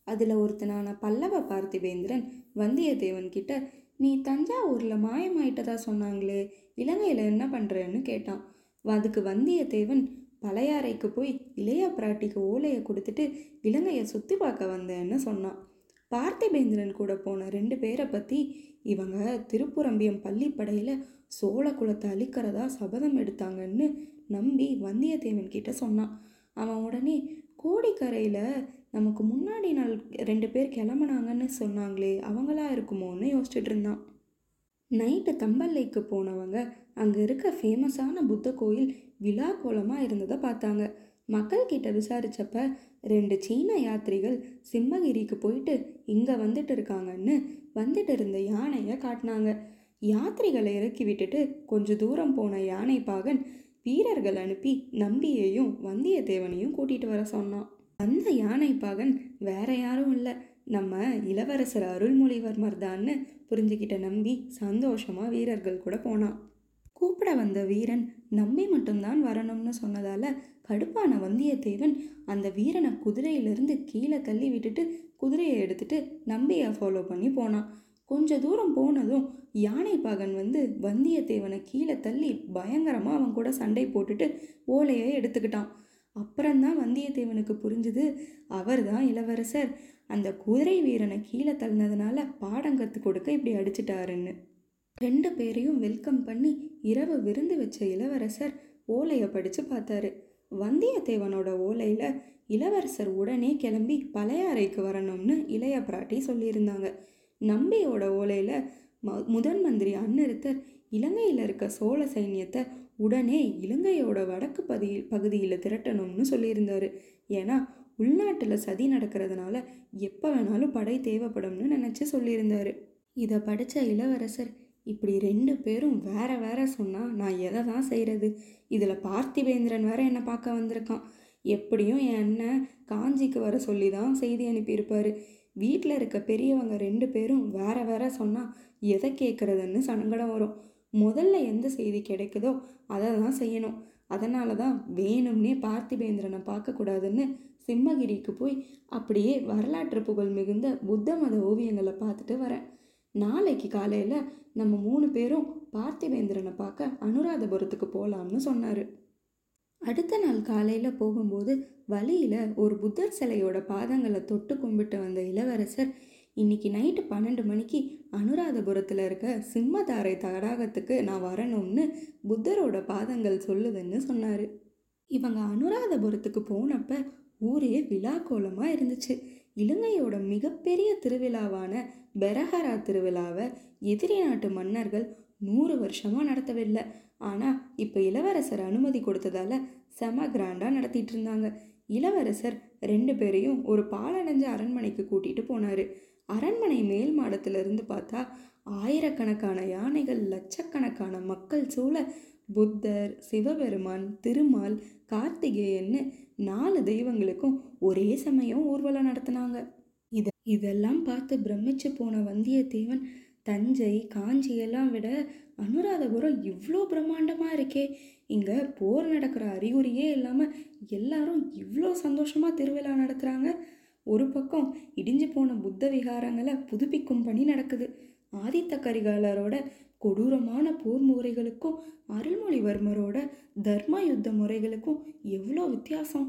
அதில் ஒருத்தனான பல்லவ பார்த்திபேந்திரன் வந்தியத்தேவன் கிட்ட நீ தஞ்சாவூரில் மாயமாயிட்டதா சொன்னாங்களே இலங்கையில் என்ன பண்ணுறேன்னு கேட்டான். அதுக்கு வந்தியத்தேவன் பழையாறைக்கு போய் இளைய பிராட்டிக்கு ஓலையை கொடுத்துட்டு இலங்கையை சுற்றி பார்க்க வந்தேன்னு சொன்னான். பார்த்திபேந்திரன் கூட போன ரெண்டு பேரை பற்றி இவங்க திருப்புரம்பியம் பள்ளிப்படையில் சோழ குலத்தை அழிக்கிறதா சபதம் எடுத்தாங்கன்னு நம்பி வந்தியத்தேவன் கிட்ட சொன்னான். அவன் உடனே கோடிக்கரையில் நமக்கு முன்னாடி நாள் ரெண்டு பேர் கிளம்புனாங்கன்னு சொன்னாங்களே அவங்களா இருக்குமோன்னு யோசிச்சுட்டு இருந்தான் நைட்டு தம்பல்லைக்கு போனவங்க அங்கே இருக்க ஃபேமஸான புத்த கோயில் விழா கோலமாக இருந்ததை பார்த்தாங்க. மக்கள்கிட்ட விசாரித்தப்ப ரெண்டு சீன யாத்திரிகள் சிம்மகிரிக்கு போயிட்டு இங்கே வந்துட்டு இருக்காங்கன்னு வந்துட்டு இருந்த யானையை காட்டினாங்க யாத்திரிகளை இறக்கி விட்டுட்டு கொஞ்சம் தூரம் போன யானை பாகன் வீரர்கள் அனுப்பி நம்பியையும் வந்தியத்தேவனையும் கூட்டிகிட்டு வர சொன்னான். அந்த யானை பாகன் வேற யாரும் இல்லை. நம்ம இளவரசர் அருள்மொழிவர்மர் தான்னு புரிஞ்சுக்கிட்ட நம்பி சந்தோஷமாக வீரர்கள் கூட போனான். கூப்பிட வந்த வீரன் நம்பி மட்டும்தான் வரணும்னு சொன்னதால கடுப்பான வந்தியத்தேவன் அந்த வீரனை குதிரையிலிருந்து கீழே தள்ளி விட்டுட்டு குதிரையை எடுத்துட்டு நம்பியை ஃபாலோ பண்ணி போனான். கொஞ்ச தூரம் போனதும் யானை பாகன் வந்து வந்தியத்தேவனை கீழே தள்ளி பயங்கரமாக அவன் கூட சண்டை போட்டுட்டு ஓலையை எடுத்துக்கிட்டான். அப்புறம்தான் வந்தியத்தேவனுக்கு புரிஞ்சுது அவர் தான் இளவரசர். அந்த குதிரை வீரனை கீழே தள்ளினதுனால பாடம் கற்றுக் கொடுக்க இப்படி அடிச்சிட்டாருன்னு. ரெண்டு பேரையும் வெல்கம் பண்ணி இரவு விருந்து வச்ச இளவரசர் ஓலையை படித்து பார்த்தாரு. வந்தியத்தேவனோட ஓலையில் இளவரசர் உடனே கிளம்பி பழையாறைக்கு வரணும்னு இளைய பிராட்டி சொல்லியிருந்தாங்க. நம்பியோட ஓலையில் ம முதன் மந்திரி அன்னிருத்தர் இலங்கையில் இருக்க சோழ சைன்யத்தை உடனே இலங்கையோட வடக்கு பதி பகுதியில் திரட்டணும்னு சொல்லியிருந்தாரு. ஏன்னா உள்நாட்டில் சதி நடக்கிறதுனால எப்போ வேணாலும் படை தேவைப்படும்னு நினச்சி சொல்லியிருந்தாரு. இதை படித்த இளவரசர் இப்படி ரெண்டு பேரும் வேற வேற சொன்னால் நான் எதை தான் செய்கிறது இதில் பார்த்திவேந்திரன் வேற என்னை பார்க்க வந்திருக்கான். எப்படியும் என் அண்ணன் காஞ்சிக்கு வர சொல்லி தான் செய்தி அனுப்பியிருப்பார். வீட்டில் இருக்க பெரியவங்க ரெண்டு பேரும் வேற வேற சொன்னால் எதை கேட்குறதுன்னு சங்கடம் வரும். முதல்ல எந்த செய்தி கிடைக்குதோ அதை தான் செய்யணும். அதனால தான் வேணும்னே பார்த்திபேந்திரனை பார்க்கக்கூடாதுன்னு சிம்மகிரிக்கு போய் அப்படியே வரலாற்று புகழ் மிகுந்த புத்த மத ஓவியங்களை பார்த்துட்டு வரேன். நாளைக்கு காலையில் நம்ம மூணு பேரும் பார்த்திவேந்திரனை பார்க்க அனுராதபுரத்துக்கு போகலாம்னு சொன்னார். அடுத்த நாள் காலையில் போகும்போது வழியில் ஒரு புத்தர் சிலையோட பாதங்களை தொட்டு கும்பிட்டு வந்த இளவரசர் இன்னைக்கு நைட்டு பன்னெண்டு மணிக்கு அனுராதபுரத்தில் இருக்க சிம்மதாரை தடாகத்துக்கு நான் வரணும்னு புத்தரோட பாதங்கள் சொல்லுதுன்னு சொன்னார். இவங்க அனுராதபுரத்துக்கு போனப்ப ஊரே விழா கோலமாக இருந்துச்சு. இலங்கையோட மிகப்பெரிய திருவிழாவான பெரஹரா திருவிழாவை எதிரி நாட்டு மன்னர்கள் நூறு வருஷமாக நடத்தவில்லை. ஆனால் இப்போ இளவரசர் அனுமதி கொடுத்ததால செம கிராண்டாக நடத்திட்டு இருந்தாங்க. இளவரசர் ரெண்டு பேரையும் ஒரு பாலடைஞ்ச அரண்மனைக்கு கூட்டிகிட்டு போனார். அரண்மனை மேல் மாடத்திலிருந்து பார்த்தா ஆயிரக்கணக்கான யானைகள் லட்சக்கணக்கான மக்கள் சூழ புத்தர் சிவபெருமான் திருமால் கார்த்திகேயன்னு நாலு தெய்வங்களுக்கும் ஒரே சமயம் ஊர்வலம் நடத்தினாங்க. இது இதெல்லாம் பார்த்து பிரமிச்சு போன வந்தியத்தேவன் தஞ்சை காஞ்சி எல்லாம் விட அனுராதபுரம் இவ்வளோ பிரம்மாண்டமாக இருக்கே. இங்கே போர் நடக்கிற அறிகுறியே இல்லாமல் எல்லாரும் இவ்வளோ சந்தோஷமாக திருவிழா நடத்துகிறாங்க ஒரு பக்கம் இடிஞ்சு போன புத்த விகாரங்களை புதுப்பிக்கும் பணி நடக்குது. ஆதித்த கரிகாலரோட கொடூரமான போர் முறைகளுக்கும் அருள்மொழிவர்மரோட தர்ம யுத்த முறைகளுக்கும் எவ்வளோ வித்தியாசம்?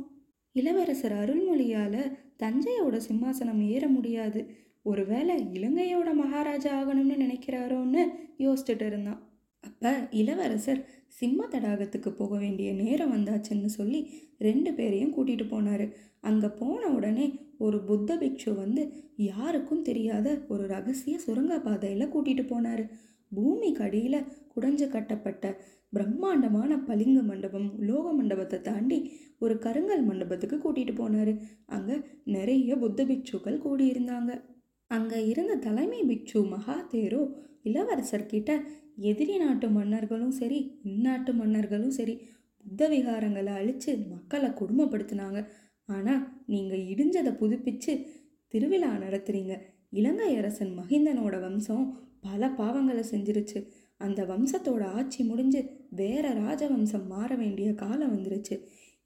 இளவரசர் அருள்மொழியால் தஞ்சையோட சிம்மாசனம் ஏற முடியாது. ஒருவேளை இலங்கையோட மகாராஜா ஆகணும்னு நினைக்கிறாரோன்னு யோசிச்சுட்டு இருந்தான். அப்போ இளவரசர் சிம்ம தடாகத்துக்கு போக வேண்டிய நேரம் வந்தாச்சுன்னு சொல்லி ரெண்டு பேரையும் கூட்டிகிட்டு போனார். அங்கே போன உடனே ஒரு புத்த பிக்ஷு வந்து யாருக்கும் தெரியாத ஒரு ரகசிய சுரங்க பாதையில் கூட்டிகிட்டு போனார். பூமிக்கு அடியில் குடஞ்சு கட்டப்பட்ட பிரம்மாண்டமான பளிங்கு மண்டபம் உலோக மண்டபத்தை தாண்டி ஒரு கருங்கல் மண்டபத்துக்கு கூட்டிகிட்டு போனார். அங்கே நிறைய புத்த பிக்ஷுக்கள் கூடியிருந்தாங்க. அங்கே இருந்த தலைமை பிக்ஷு மகாதேரோ இளவரசர்கிட்ட எதிரி நாட்டு மன்னர்களும் சரி இந்நாட்டு மன்னர்களும் சரி புத்த விகாரங்களை அழித்து மக்களை கொடுமைப்படுத்தினாங்க ஆனால் நீங்கள் இடிஞ்சதை புதுப்பிச்சு திருவிழா நடத்துகிறீங்க இலங்கை அரசன் மகிந்தனோட வம்சம் பல பாவங்களை செஞ்சிருச்சு. அந்த வம்சத்தோட ஆட்சி முடிஞ்சு வேற ராஜவம்சம் மாற வேண்டிய காலம் வந்துருச்சு.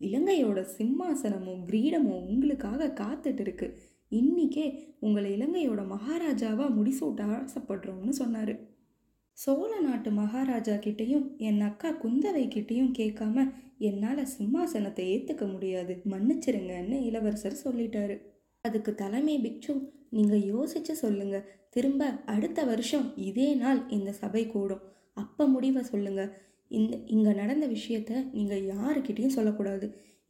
இலங்கையோட சிம்மாசனமோ கிரீடமும் உங்களுக்காக காத்துட்டு இருக்கு. இன்னிக்கே உங்களை இலங்கையோட மகாராஜாவா முடிசூட்ட ஆசைப்படுறோம்னு சொன்னார். சோழ நாட்டு மகாராஜா கிட்டேயும் என் அக்கா குந்தவை கிட்டேயும் கேட்காம என்னால் சிம்மாசனத்தை ஏற்றுக்க முடியாது. மன்னிச்சிருங்கன்னு இளவரசர் சொல்லிட்டாரு. அதுக்கு தலைமை பிக்ஷு நீங்கள் யோசிச்சு சொல்லுங்க. திரும்ப அடுத்த வருஷம் இதே நாள் இந்த சபை கூடும். அப்போ முடிவை சொல்லுங்க. இந்த இங்கே நடந்த விஷயத்த நீங்கள் யாருக்கிட்டேயும் சொல்லக்கூடாது.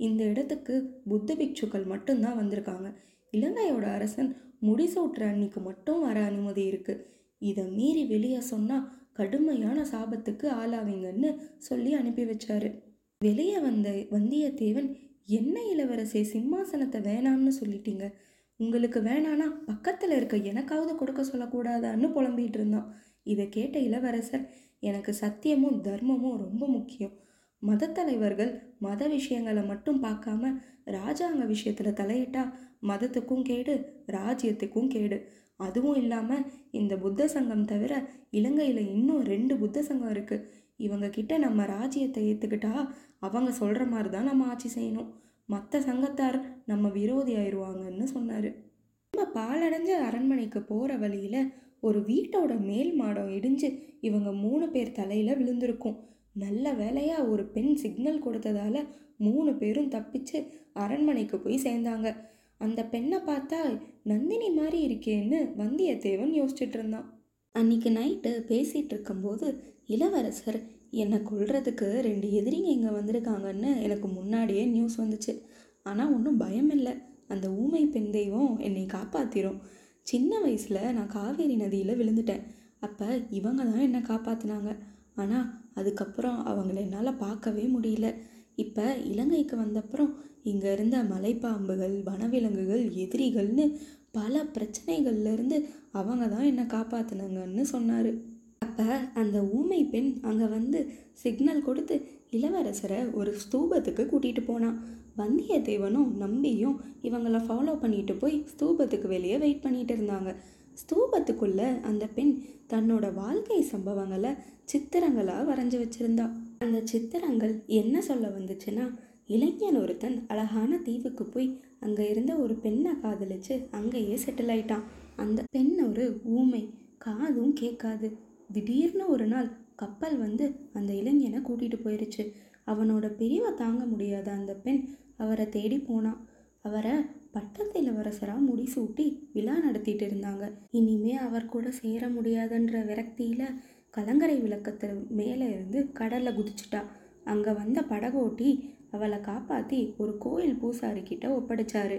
இந்த இடத்துக்கு புத்த பிக்ஷுக்கள் மட்டும்தான் வந்திருக்காங்க. இலங்கையோட அரசன் முடிசூட்டுற அன்னைக்கு மட்டும் வர அனுமதி இருக்குது இதை மீறி வெளியே சொன்னால் கடுமையான சாபத்துக்கு ஆளாவீங்கன்னு சொல்லி அனுப்பி வச்சாரு. வெளியே வந்த வந்தியத்தேவன் என்ன இளவரசே சிம்மாசனத்தை வேணாம்னு சொல்லிட்டீங்க. உங்களுக்கு வேணானா பக்கத்தில் இருக்க எனக்காவது கொடுக்க சொல்லக்கூடாதான்னு புலம்பிகிட்டு இருந்தான். இதை கேட்ட இளவரசர் எனக்கு சத்தியமும் தர்மமும் ரொம்ப முக்கியம். மதத்தலைவர்கள் மத விஷயங்களை மட்டும் பார்க்காம ராஜாங்க விஷயத்தில் தலையிட்டா மதத்துக்கும் கேடு ராஜ்யத்துக்கும் கேடு. அதுவும் இல்லாமல் இந்த புத்த சங்கம் தவிர இலங்கையில் இன்னும் ரெண்டு புத்த சங்கம் இருக்குது இவங்க கிட்ட நம்ம ராஜ்யத்தை ஏற்றுக்கிட்டா அவங்க சொல்கிற மாதிரி தான் நம்ம ஆட்சி செய்யணும். மற்ற சங்கத்தார் நம்ம விரோதி ஆயிடுவாங்கன்னு சொன்னார். நம்ம பாலடைஞ்ச அரண்மனைக்கு போகிற வழியில் ஒரு வீட்டோட மேல் மாடம் இடிஞ்சு இவங்க மூணு பேர் தலையில் விழுந்திருக்கும். நல்ல வேலையாக ஒரு பெண் சிக்னல் கொடுத்ததால மூணு பேரும் தப்பிச்சு அரண்மனைக்கு போய் சேர்ந்தாங்க. அந்த பெண்ணை பார்த்தா நந்தினி மாதிரி இருக்கேன்னு வந்தியத்தேவன் யோசிச்சுட்டு இருந்தான். அன்னைக்கு நைட்டு பேசிகிட்டு இருக்கும்போது இளவரசர் என்னை கொள்றதுக்கு ரெண்டு எதிரிங்க இங்கே வந்திருக்காங்கன்னு எனக்கு முன்னாடியே நியூஸ் வந்துச்சு. ஆனால் ஒன்றும் பயம் இல்லை. அந்த ஊமை பெண் தெய்வம் என்னை காப்பாற்றிரும் சின்ன வயசில் நான் காவேரி நதியில் விழுந்துட்டேன். அப்போ இவங்க தான் என்னை காப்பாற்றினாங்க ஆனால் அதுக்கப்புறம் அவங்கள என்னால் பார்க்கவே முடியல. இப்போ இலங்கைக்கு வந்தப்புறம் இங்கே இருந்த மலைப்பாம்புகள் வனவிலங்குகள் எதிரிகள்னு பல பிரச்சனைகள்லேருந்து அவங்க தான் என்னை காப்பாற்றினாங்கன்னு சொன்னார். அப்போ அந்த ஊமை பெண் அங்கே வந்து சிக்னல் கொடுத்து இளவரசரை ஒரு ஸ்தூபத்துக்கு கூட்டிகிட்டு போனான் வந்தியத்தேவனும் நம்பியும் இவங்கள ஃபாலோ பண்ணிட்டு போய் ஸ்தூபத்துக்கு வெளியே வெயிட் பண்ணிட்டு இருந்தாங்க. ஸ்தூபத்துக்குள்ளே அந்த பெண் தன்னோட வாழ்க்கை சம்பவங்களை சித்திரங்களாக வரைஞ்சி வச்சுருந்தா. அந்த சித்திரங்கள் என்ன சொல்ல வந்துச்சுன்னா இளைஞன் ஒருத்தன் அழகான தீவுக்கு போய் அங்கே இருந்த ஒரு பெண்ணை காதலிச்சு அங்கேயே செட்டில் ஆயிட்டான். அந்த பெண் ஒரு ஊமை காதும் கேட்காது. திடீர்னு ஒரு நாள் கப்பல் வந்து அந்த இளைஞனை கூட்டிகிட்டு போயிடுச்சு அவனோட பிரிவை தாங்க முடியாத அந்த பெண் அவரை தேடி போனான் அவரை பட்டத்து இளவரசராக முடிசூட்டி விழா நடத்திட்டு இருந்தாங்க. இனிமே அவர் கூட சேர முடியாதுன்ற விரக்தியில் கலங்கரை விளக்கத்து மேலே இருந்து கடலில் குதிச்சிட்டா. அங்கே வந்த படகோட்டி அவளை காப்பாற்றி ஒரு கோயில் பூசாரி கிட்ட ஒப்படைச்சாரு.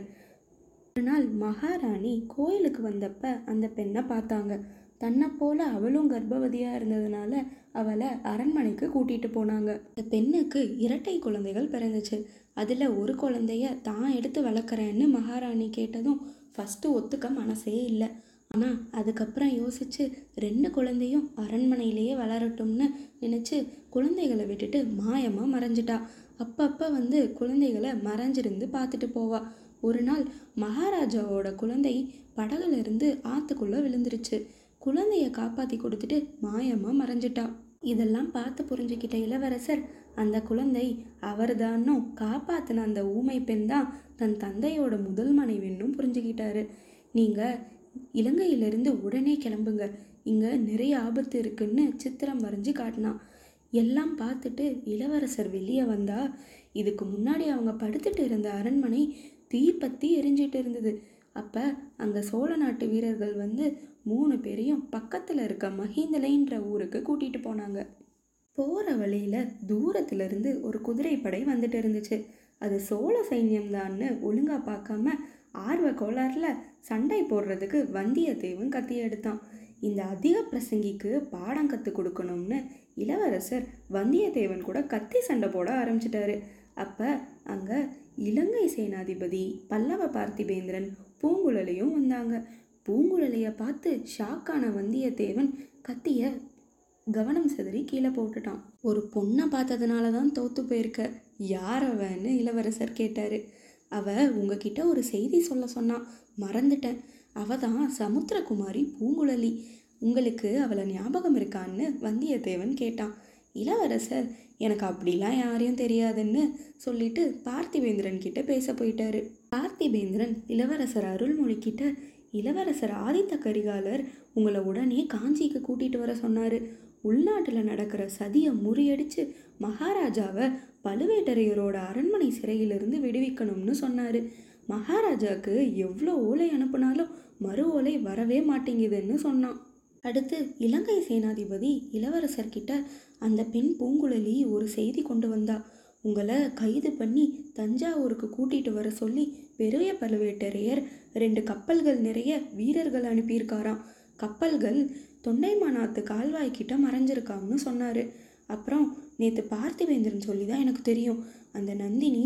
ஒரு நாள் மகாராணி கோயிலுக்கு வந்தப்ப அந்த பெண்ணை பார்த்தாங்க. தன்னை போல அவளும் கர்ப்பவதியாக இருந்ததுனால அவளை அரண்மனைக்கு கூட்டிகிட்டு போனாங்க. அந்த பெண்ணுக்கு இரட்டை குழந்தைகள் பிறந்துச்சு. அதில் ஒரு குழந்தைய தான் எடுத்து வளர்க்குறேன்னு மகாராணி கேட்டதும் ஃபஸ்ட்டு ஒத்துக்க மனசே இல்லை. ஆனால் அதுக்கப்புறம் யோசிச்சு ரெண்டு குழந்தையும் அரண்மனையிலேயே வளரட்டும்னு நினச்சி குழந்தைகளை விட்டுட்டு மாயமாக மறைஞ்சிட்டா. அப்பப்போ வந்து குழந்தைகளை மறைஞ்சிருந்து பார்த்துட்டு போவா. ஒரு நாள் மகாராஜாவோட குழந்தை படகுலேருந்து ஆற்றுக்குள்ளே விழுந்துருச்சு. குழந்தைய காப்பாற்றி கொடுத்துட்டு மாயமாக மறைஞ்சிட்டா. இதெல்லாம் பார்த்து புரிஞ்சுக்கிட்ட இளவரசர் அந்த குழந்தை அவர்தானும் காப்பாற்றின அந்த ஊமை பெண் தான் தன் தந்தையோட முதல் மனைவின்னும் புரிஞ்சுக்கிட்டாரு. நீங்கள் இலங்கையிலிருந்து உடனே கிளம்புங்க. இங்கே நிறைய ஆபத்து இருக்குன்னு சித்திரம் வரைஞ்சி காட்டினான் எல்லாம் பார்த்துட்டு இளவரசர் வெளியே வந்தா. இதுக்கு முன்னாடி அவங்க படுத்துட்டு இருந்த அரண்மனை தீ பற்றி எரிஞ்சிட்டு இருந்தது. அப்போ அங்கே சோழ நாட்டு வீரர்கள் வந்து மூணு பேரையும் பக்கத்தில் இருக்க மஹிந்தலைன்ற ஊருக்கு கூட்டிகிட்டு போனாங்க. போகிற வழியில் தூரத்துலேருந்து ஒரு குதிரைப்படை வந்துட்டு இருந்துச்சு. அது சோழ சைன்யம்தான்னு ஒழுங்காக பார்க்காம ஆர்வ கோளாறில் சண்டை போடுறதுக்கு வந்தியத்தேவன் கத்தி எடுத்தான். இந்த அதிக பிரசங்கிக்கு பாடம் கற்றுக் கொடுக்கணும்னு இளவரசர் வந்தியத்தேவன் கூட கத்தி சண்டை போட ஆரம்பிச்சிட்டாரு. அப்போ அங்கே இலங்கை சேனாதிபதி பல்லவ பார்த்திபேந்திரன் பூங்குழலியும் வந்தாங்க. பூங்குழலியை பார்த்து ஷாக்கான வந்தியத்தேவன் கத்திய கவனம் சிதறி கீழே போட்டுட்டான். ஒரு பொண்ணை பார்த்ததுனால தான் தோத்து போயிருக்க. யார் அவன்னு இளவரசர் கேட்டார். அவள் உங்ககிட்ட ஒரு செய்தி சொல்ல சொன்னான் மறந்துட்டேன். அவள் தான் சமுத்திரகுமாரி பூங்குழலி. உங்களுக்கு அவளை ஞாபகம் இருக்கான்னு வந்தியத்தேவன் கேட்டான். இளவரசர் எனக்கு அப்படிலாம் யாரையும் தெரியாதுன்னு சொல்லிட்டு பார்த்திவேந்திரன் கிட்ட பேச போயிட்டாரு. பார்த்திவேந்திரன் இளவரசர் அருள்மொழிக்கிட்ட இளவரசர் ஆதித்த கரிகாலர் உங்களை உடனே காஞ்சிக்கு கூட்டிகிட்டு வர சொன்னார். உள்நாட்டில் நடக்கிற சதியை முறியடிச்சு மகாராஜாவை பழுவேட்டரையரோட அரண்மனை சிறையிலிருந்து விடுவிக்கணும்னு சொன்னார். மகாராஜாவுக்கு எவ்வளோ ஓலை அனுப்புனாலும் மறு ஓலை வரவே மாட்டேங்குதுன்னு சொன்னான். அடுத்து இலங்கை சேனாதிபதி இளவரசர்கிட்ட அந்த பெண் பூங்குழலி ஒரு செய்தி கொண்டு வந்தா. உங்களை கைது பண்ணி தஞ்சாவூருக்கு கூட்டிட்டு வர சொல்லி பெரிய பழுவேட்டரையர் ரெண்டு கப்பல்கள் நிறைய வீரர்கள் அனுப்பியிருக்காராம். கப்பல்கள் தொண்டைமானாத்து கால்வாய்க்கிட்ட மறைஞ்சிருக்காங்கன்னு சொன்னார். அப்புறம் நேற்று பார்த்திவேந்திரன் சொல்லி தான் எனக்கு தெரியும். அந்த நந்தினி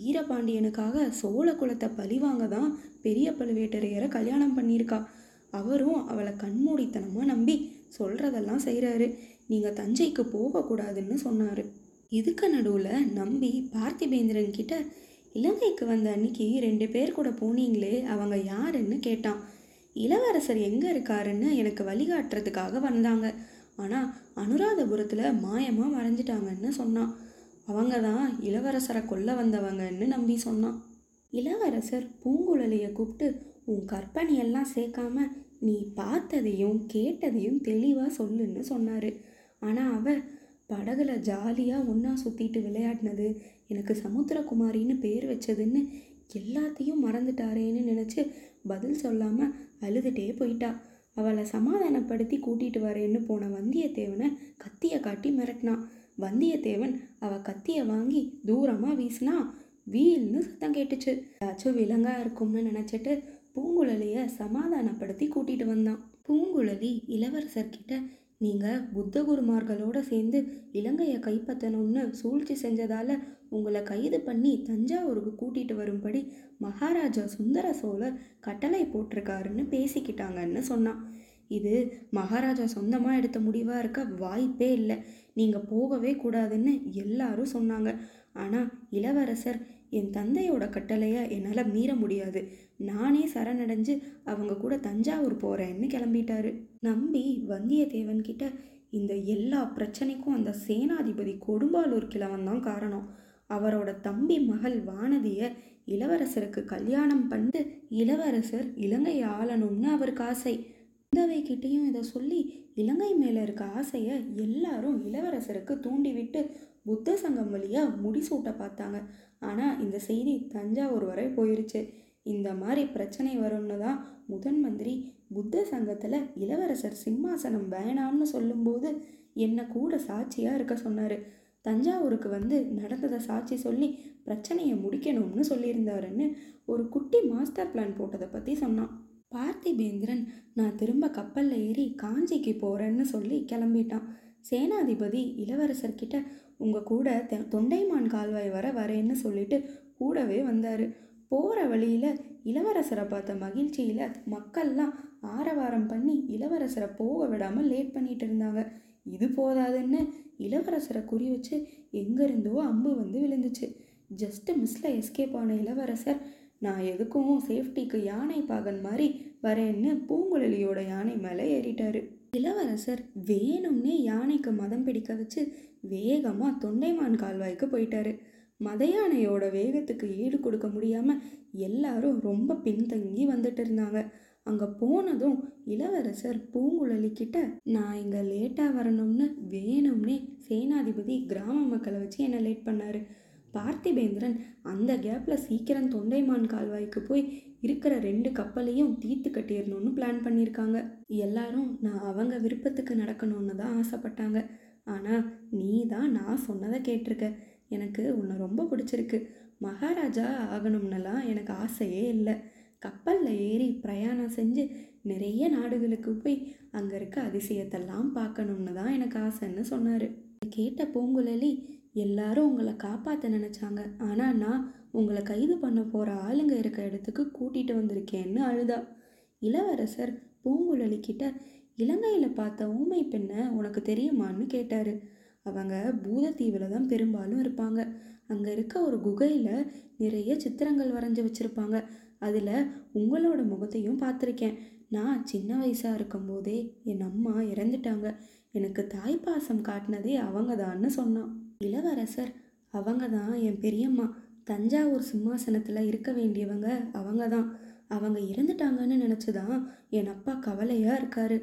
வீரபாண்டியனுக்காக சோழ குலத்தை பழிவாங்க தான் பெரிய பழுவேட்டரையரை கல்யாணம் பண்ணியிருக்கா. அவரும் அவளை கண்மூடித்தனமாக நம்பி சொல்கிறதெல்லாம் செய்கிறாரு நீங்கள் தஞ்சைக்கு போகக்கூடாதுன்னு சொன்னார். இதுக்கு நடுவில் நம்பி பார்த்திபேந்திரன் கிட்ட இலங்கைக்கு வந்த அன்னைக்கு ரெண்டு பேர் கூட போனீங்களே அவங்க யாருன்னு கேட்டான். இளவரசர் எங்கே இருக்காருன்னு எனக்கு வழிகாட்டுறதுக்காக வந்தாங்க. ஆனால் அனுராதபுரத்தில் மாயமாக மறைஞ்சிட்டாங்கன்னு சொன்னான். அவங்க தான் இளவரசரை கொல்ல வந்தவங்கன்னு நம்பி சொன்னான். இளவரசர் பூங்குழலியை கூப்பிட்டு உன் கற்பனையெல்லாம் சேர்க்காம நீ பார்த்ததையும் கேட்டதையும் தெளிவாக சொல்லுன்னு சொன்னார். ஆனால் அவ படகுல ஜாலியாக ஒன்றா சுற்றிட்டு விளையாடினது எனக்கு சமுத்திரகுமாரின்னு பேர் வச்சதுன்னு எல்லாத்தையும் மறந்துட்டாரேன்னு நினச்சி பதில் சொல்லாமல் அழுதுகிட்டே போயிட்டா. அவளை சமாதானப்படுத்தி கூட்டிகிட்டு வரேன்னு போன வந்தியத்தேவனை கத்தியை காட்டி மிரட்டினான் வந்தியத்தேவன் அவ கத்தியை வாங்கி தூரமாக வீசினா வீல்னு சத்தம் கேட்டுச்சு. ஏதாச்சும் விலங்கா இருக்கும்னு நினச்சிட்டு பூங்குழலியை சமாதானப்படுத்தி கூட்டிகிட்டு வந்தான். பூங்குழலி இளவரசர்கிட்ட நீங்கள் புத்தகுருமார்களோடு சேர்ந்து இலங்கையை கைப்பற்றணும்னு சூழ்ச்சி செஞ்சதால் உங்களை கைது பண்ணி தஞ்சாவூருக்கு கூட்டிகிட்டு வரும்படி மகாராஜா சுந்தர சோழர் கட்டளை போட்டிருக்காருன்னு பேசிக்கிட்டாங்கன்னு சொன்னான். இது மகாராஜா சொந்தமாக எடுத்த முடிவாக இருக்க வாய்ப்பே இல்லை. நீங்கள் போகவே கூடாதுன்னு எல்லாரும் சொன்னாங்க. ஆனால் இளவரசர் என் தந்தையோட கட்டளையை என்னால் மீற முடியாது. நானே சரணடைஞ்சு அவங்க கூட தஞ்சாவூர் போகிறேன்னு கிளம்பிட்டாரு. நம்பி வந்தியத்தேவன் கிட்ட இந்த எல்லா பிரச்சனைக்கும் அந்த சேனாதிபதி கொடும்பாலூர் கிழவன் தான் காரணம். அவரோட தம்பி மகள் வானதியை இளவரசருக்கு கல்யாணம் பண்ணிட்டு இளவரசர் இலங்கை ஆளணும்னு அவருக்கு ஆசை. குந்தவை கிட்டேயும் இதை சொல்லி இலங்கை மேலே இருக்க ஆசையை எல்லாரும் இளவரசருக்கு தூண்டிவிட்டு புத்த சங்கம் வழியாக முடிசூட்ட பார்த்தாங்க. ஆனால் இந்த செய்தி தஞ்சாவூர் வரை போயிருச்சு. இந்த மாதிரி பிரச்சனை வரும்னு தான் முதன் மந்திரி புத்த சங்கத்தில் இளவரசர் சிம்மாசனம் வேணாம்னு சொல்லும்போது என்னை கூட சாட்சியாக இருக்க சொன்னார். தஞ்சாவூருக்கு வந்து நடந்ததை சாட்சி சொல்லி பிரச்சனையை முடிக்கணும்னு சொல்லியிருந்தாருன்னு ஒரு குட்டி மாஸ்டர் பிளான் போட்டதை பற்றி சொன்னான். பார்த்திபேந்திரன் நான் திரும்ப கப்பலில் ஏறி காஞ்சிக்கு போகிறேன்னு சொல்லி கிளம்பிட்டான். சேனாதிபதி இளவரசர்கிட்ட உங்கள் கூட தொண்டைமான் கால்வாய் வர வரேன்னு சொல்லிட்டு கூடவே வந்தார். போகிற வழியில் இளவரசரை பார்த்த மகிழ்ச்சியில் மக்கள்லாம் ஆரவாரம் பண்ணி இளவரசரை போக விடாமல் லேட் பண்ணிட்டு இருந்தாங்க. இது போதாதுன்னு இளவரசரை குறி வச்சு எங்கேருந்தோ அம்பு வந்து விழுந்துச்சு. ஜஸ்ட்டு மிஸ்ல எஸ்கேப் ஆன இளவரசர் நான் எதுக்கும் சேஃப்டிக்கு யானை பாகன் மாதிரி வரேன்னு பூங்குழலியோட யானை மேலே ஏறிட்டாரு. இளவரசர் வேணும்னே யானைக்கு மதம் பிடிக்க வச்சு வேகமாக தொண்டைமான் கால்வாய்க்கு போயிட்டாரு. மத யானையோட வேகத்துக்கு ஈடு கொடுக்க முடியாமல் எல்லாரும் ரொம்ப பின்தங்கி வந்துட்டு இருந்தாங்க. அங்கே போனதும் இளவரசர் பூங்குழலி கிட்ட நான் இங்கே லேட்டாக வரணும்னு வேணும்னே சேனாதிபதி கிராம மக்களை வச்சு என்னை லேட் பண்ணார். பார்த்திபேந்திரன் அந்த கேப்பில் சீக்கிரம் தொண்டைமான் கால்வாய்க்கு போய் இருக்கிற ரெண்டு கப்பலையும் தீர்த்து கட்டிடணும்னு பிளான் பண்ணியிருக்காங்க எல்லாரும் நான் அவங்க விருப்பத்துக்கு நடக்கணும்னு தான் ஆசைப்பட்டாங்க. ஆனால் நீ தான் நான் சொன்னதை கேட்டிருக்க. எனக்கு உன்னை ரொம்ப பிடிச்சிருக்கு. மகாராஜா ஆகணும்னலாம் எனக்கு ஆசையே இல்லை. கப்பலில் ஏறி பிரயாணம் செஞ்சு நிறைய நாடுகளுக்கு போய் அங்கே இருக்க அதிசயத்தெல்லாம் பார்க்கணும்னு தான் எனக்கு ஆசைன்னு சொன்னார். கேட்ட பூங்குழலி எல்லாரும் உங்களை காப்பாற்ற நினச்சாங்க. ஆனால் நான் உங்களை கைது பண்ண போகிற ஆளுங்க இருக்க இடத்துக்கு கூட்டிகிட்டு வந்திருக்கேன்னு அழுதா. இளவரசர் பூங்குழலி கிட்ட இலங்கையில் பார்த்த ஊமை பெண்ணை உனக்கு தெரியுமான்னு கேட்டார். அவங்க பூதத்தீவில் தான் பெரும்பாலும் இருப்பாங்க. அங்கே இருக்க ஒரு குகையில் நிறைய சித்திரங்கள் வரைஞ்சி வச்சுருப்பாங்க. அதில் உங்களோட முகத்தையும் பார்த்துருக்கேன். நான் சின்ன வயசாக இருக்கும்போதே என் அம்மா இறந்துட்டாங்க. எனக்கு தாய்ப்பாசம் காட்டினதே அவங்க தான்னு சொன்னான். இளவரசர் அவங்க தான் என் பெரியம்மா. தஞ்சாவூர் சிம்மாசனத்தில் இருக்க வேண்டியவங்க அவங்க தான் அவங்க இறந்துட்டாங்கன்னு நினச்சி தான் என் அப்பா கவலையாக இருக்காரு.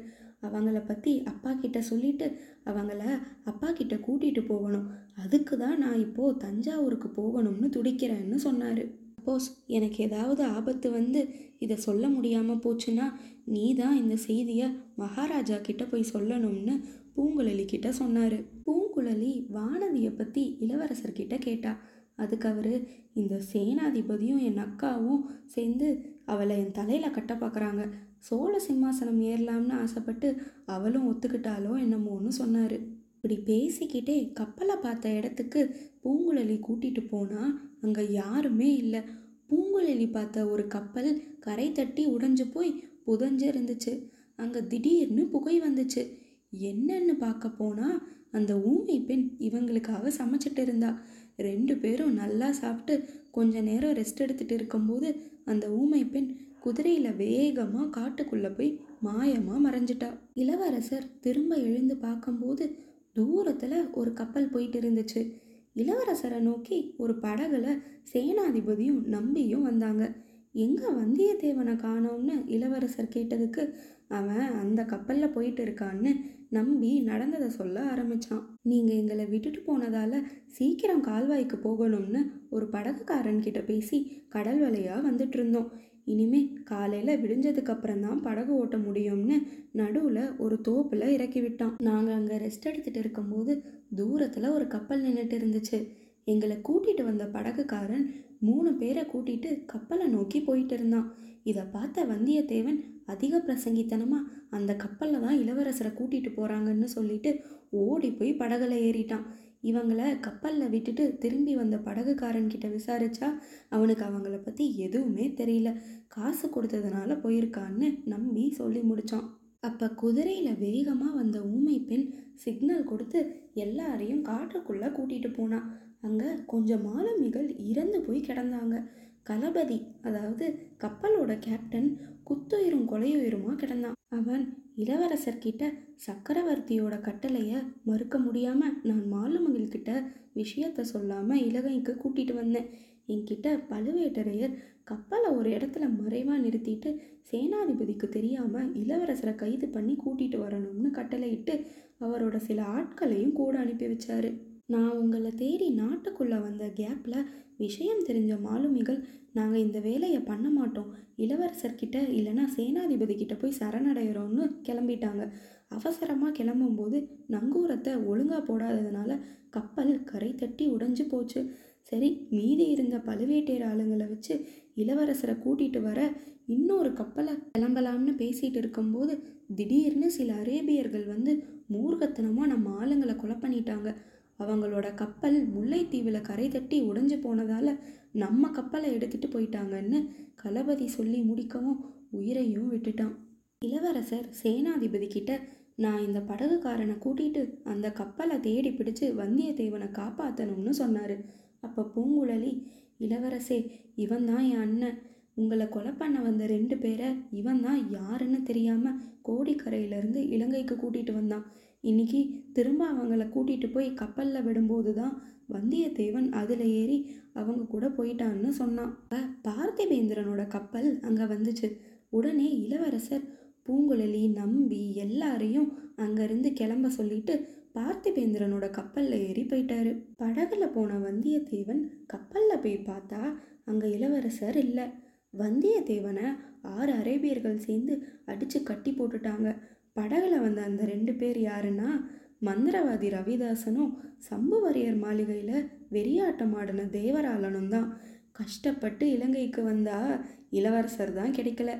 அவங்கள பற்றி அப்பா கிட்ட சொல்லிட்டு அவங்கள அப்பா கிட்ட கூட்டிகிட்டு போகணும். அதுக்கு தான் நான் இப்போது தஞ்சாவூருக்கு போகணும்னு துடிக்கிறேன்னு சொன்னார். சப்போஸ் எனக்கு ஏதாவது ஆபத்து வந்து இதை சொல்ல முடியாமல் போச்சுன்னா நீ தான் இந்த செய்தியை மகாராஜா கிட்ட போய் சொல்லணும்னு பூங்குழலி கிட்ட சொன்னார். பூங்குழலி வானதியை பற்றி இளவரசர்கிட்ட கேட்டா அதுக்கு அவர் இந்த சேனாதிபதியும் என் அக்காவும் சேர்ந்து அவளை என் தலையில் கட்ட பார்க்குறாங்க சோழ சிம்மாசனம் ஏறலாம்னு ஆசைப்பட்டு அவளும் ஒத்துக்கிட்டாலோ என்னமோன்னு சொன்னார். இப்படி பேசிக்கிட்டே கப்பலை பார்த்த இடத்துக்கு பூங்குழலி கூட்டிகிட்டு போனால் அங்கே யாருமே இல்லை. பூங்குழலி பார்த்த ஒரு கப்பல் கரை தட்டி உடைஞ்சு போய் புதஞ்சு இருந்துச்சு அங்கே திடீர்னு புகை வந்துச்சு. என்னன்னு பார்க்க போனால் அந்த ஊமை பெண் இவங்களுக்காக சமைச்சிட்டு இருந்தா. ரெண்டு பேரும் நல்லா சாப்பிட்டு கொஞ்ச நேரம் ரெஸ்ட் எடுத்துட்டு இருக்கும்போது அந்த ஊமை பெண் குதிரையில் வேகமாக காட்டுக்குள்ளே போய் மாயமாக மறைஞ்சிட்டா. இளவரசர் திரும்ப எழுந்து பார்க்கும்போது தூரத்தில் ஒரு கப்பல் போயிட்டு இருந்துச்சு. இளவரசரை நோக்கி ஒரு படகுல சேனாதிபதியும் நம்பியும் வந்தாங்க. எங்கே வந்தியத்தேவனை காணோம்னு இளவரசர் கேட்டதுக்கு அவன் அந்த கப்பலில் போயிட்டு இருக்கான்னு நம்பி நடந்ததை சொல்ல ஆரம்பித்தான் நீங்கள் எங்களை விட்டுட்டு போனதால் சீக்கிரம் கால்வாய்க்கு போகணும்னு ஒரு படகுக்காரன் கிட்ட பேசி கடல் வலையாக வந்துட்டு இருந்தோம். இனிமே காலையில் விடிஞ்சதுக்கு அப்புறம் தான் படகு ஓட்ட முடியும்னு நடுவில் ஒரு தோப்பில் இறக்கி விட்டான். நாங்கள் அங்கே ரெஸ்ட் எடுத்துகிட்டு இருக்கும்போது தூரத்தில் ஒரு கப்பல் நின்றுட்டு இருந்துச்சு. எங்களை கூட்டிகிட்டு வந்த படகுக்காரன் மூணு பேரை கூட்டிகிட்டு கப்பலை நோக்கி போயிட்டு இருந்தான். இதை பார்த்த வந்தியத்தேவன் அதிக பிரசங்கித்தனமாக அந்த கப்பலில் தான் இளவரசரை கூட்டிகிட்டு போகிறாங்கன்னு சொல்லிட்டு ஓடி போய் படகுல ஏறிட்டான். இவங்கள கப்பலில் விட்டுட்டு திரும்பி வந்த படகுக்காரன்கிட்ட விசாரிச்சா அவனுக்கு அவங்கள பற்றி எதுவுமே தெரியல. காசு கொடுத்ததுனால போயிருக்கான்னு நம்பி சொல்லி முடித்தான் அப்போ குதிரையில் வேகமாக வந்த ஊமை பெண் சிக்னல் கொடுத்து எல்லாரையும் காட்டுக்குள்ளே கூட்டிகிட்டு போனான் அங்கே கொஞ்சம் மாலுமிகள் இறந்து போய் கிடந்தாங்க. களபதி அதாவது கப்பலோட கேப்டன் குத்துயிரும் கொலையுயிருமா கிடந்தான். அவன் இளவரசர்கிட்ட சக்கரவர்த்தியோட கட்டளையை மறுக்க முடியாமல் நான் மாலுமிகள்கிட்ட விஷயத்த சொல்லாமல் இலங்கைக்கு கூட்டிகிட்டு வந்தேன். என்கிட்ட பழுவேட்டரையர் கப்பலை ஒரு இடத்துல மறைவாக நிறுத்திட்டு சேனாதிபதிக்கு தெரியாமல் இளவரசரை கைது பண்ணி கூட்டிகிட்டு வரணும்னு கட்டளையிட்டு அவரோட சில ஆட்களையும் கூட அனுப்பி வச்சாரு. நான் உங்களை தேடி நாட்டுக்குள்ளே வந்த கேப்பில் விஷயம் தெரிஞ்ச மாலுமிகள் நாங்கள் இந்த வேலையை பண்ண மாட்டோம். இளவரசர்கிட்ட இல்லைன்னா சேனாதிபதி கிட்ட போய் சரணடைகிறோம்னு கிளம்பிட்டாங்க. அவசரமாக கிளம்பும்போது நங்கூரத்தை ஒழுங்காக போடாததுனால கப்பல் கரை தட்டி உடைஞ்சு போச்சு. சரி மீதி இருந்த பழுவேட்டையர் ஆளுங்களை வச்சு இளவரசரை கூட்டிகிட்டு வர இன்னொரு கப்பலை கிளம்பலாம்னு பேசிகிட்டு இருக்கும்போது திடீர்னு சில அரேபியர்கள் வந்து மூர்க்கத்தனமாக நம்ம ஆளுங்களை கொலை பண்ணிட்டாங்க. அவங்களோட கப்பல் முல்லைத்தீவில் கரை தட்டி உடைஞ்சு போனதால் நம்ம கப்பலை எடுத்துகிட்டு போயிட்டாங்கன்னு களபதி சொல்லி முடிக்கவும் உயிரையும் விட்டுட்டான். இளவரசர் சேனாதிபதி கிட்ட நான் இந்த படகுக்காரனை கூட்டிட்டு அந்த கப்பலை தேடி பிடிச்சு வந்தியத்தேவனை காப்பாற்றணும்னு சொன்னார். அப்போ பூங்குழலி இளவரசே இவன் தான் என் அண்ணன். உங்களை கொலை பண்ண வந்த ரெண்டு பேரை இவன் தான் யாருன்னு தெரியாமல் கோடிக்கரையிலேருந்து இலங்கைக்கு கூட்டிகிட்டு வந்தான். இன்னைக்கு திரும்ப அவங்கள கூட்டிகிட்டு போய் கப்பலில் விடும்போது தான் வந்தியத்தேவன் அதில் ஏறி அவங்க கூட போயிட்டான்னு சொன்னான். பார்த்திவேந்திரனோட கப்பல் அங்கே வந்துச்சு. உடனே இளவரசர் பூங்குழலி நம்பி எல்லாரையும் அங்கேருந்து கிளம்ப சொல்லிட்டு பார்த்திபேந்திரனோட கப்பலில் ஏறி போயிட்டாரு. படகுல போன வந்தியத்தேவன் கப்பலில் போய் பார்த்தா அங்கே இளவரசர் இல்லை. வந்தியத்தேவனை ஆறு அரேபியர்கள் சேர்ந்து அடித்து கட்டி போட்டுட்டாங்க. படகுல வந்த அந்த ரெண்டு பேர் யாருன்னா மந்திரவாதி ரவிதாசனும் சம்புவரையர் மாளிகையில் வெறியாட்டம் ஆடின தேவராளனும் தான். கஷ்டப்பட்டு இலங்கைக்கு வந்தா இளவரசர் தான் கிடைக்கல.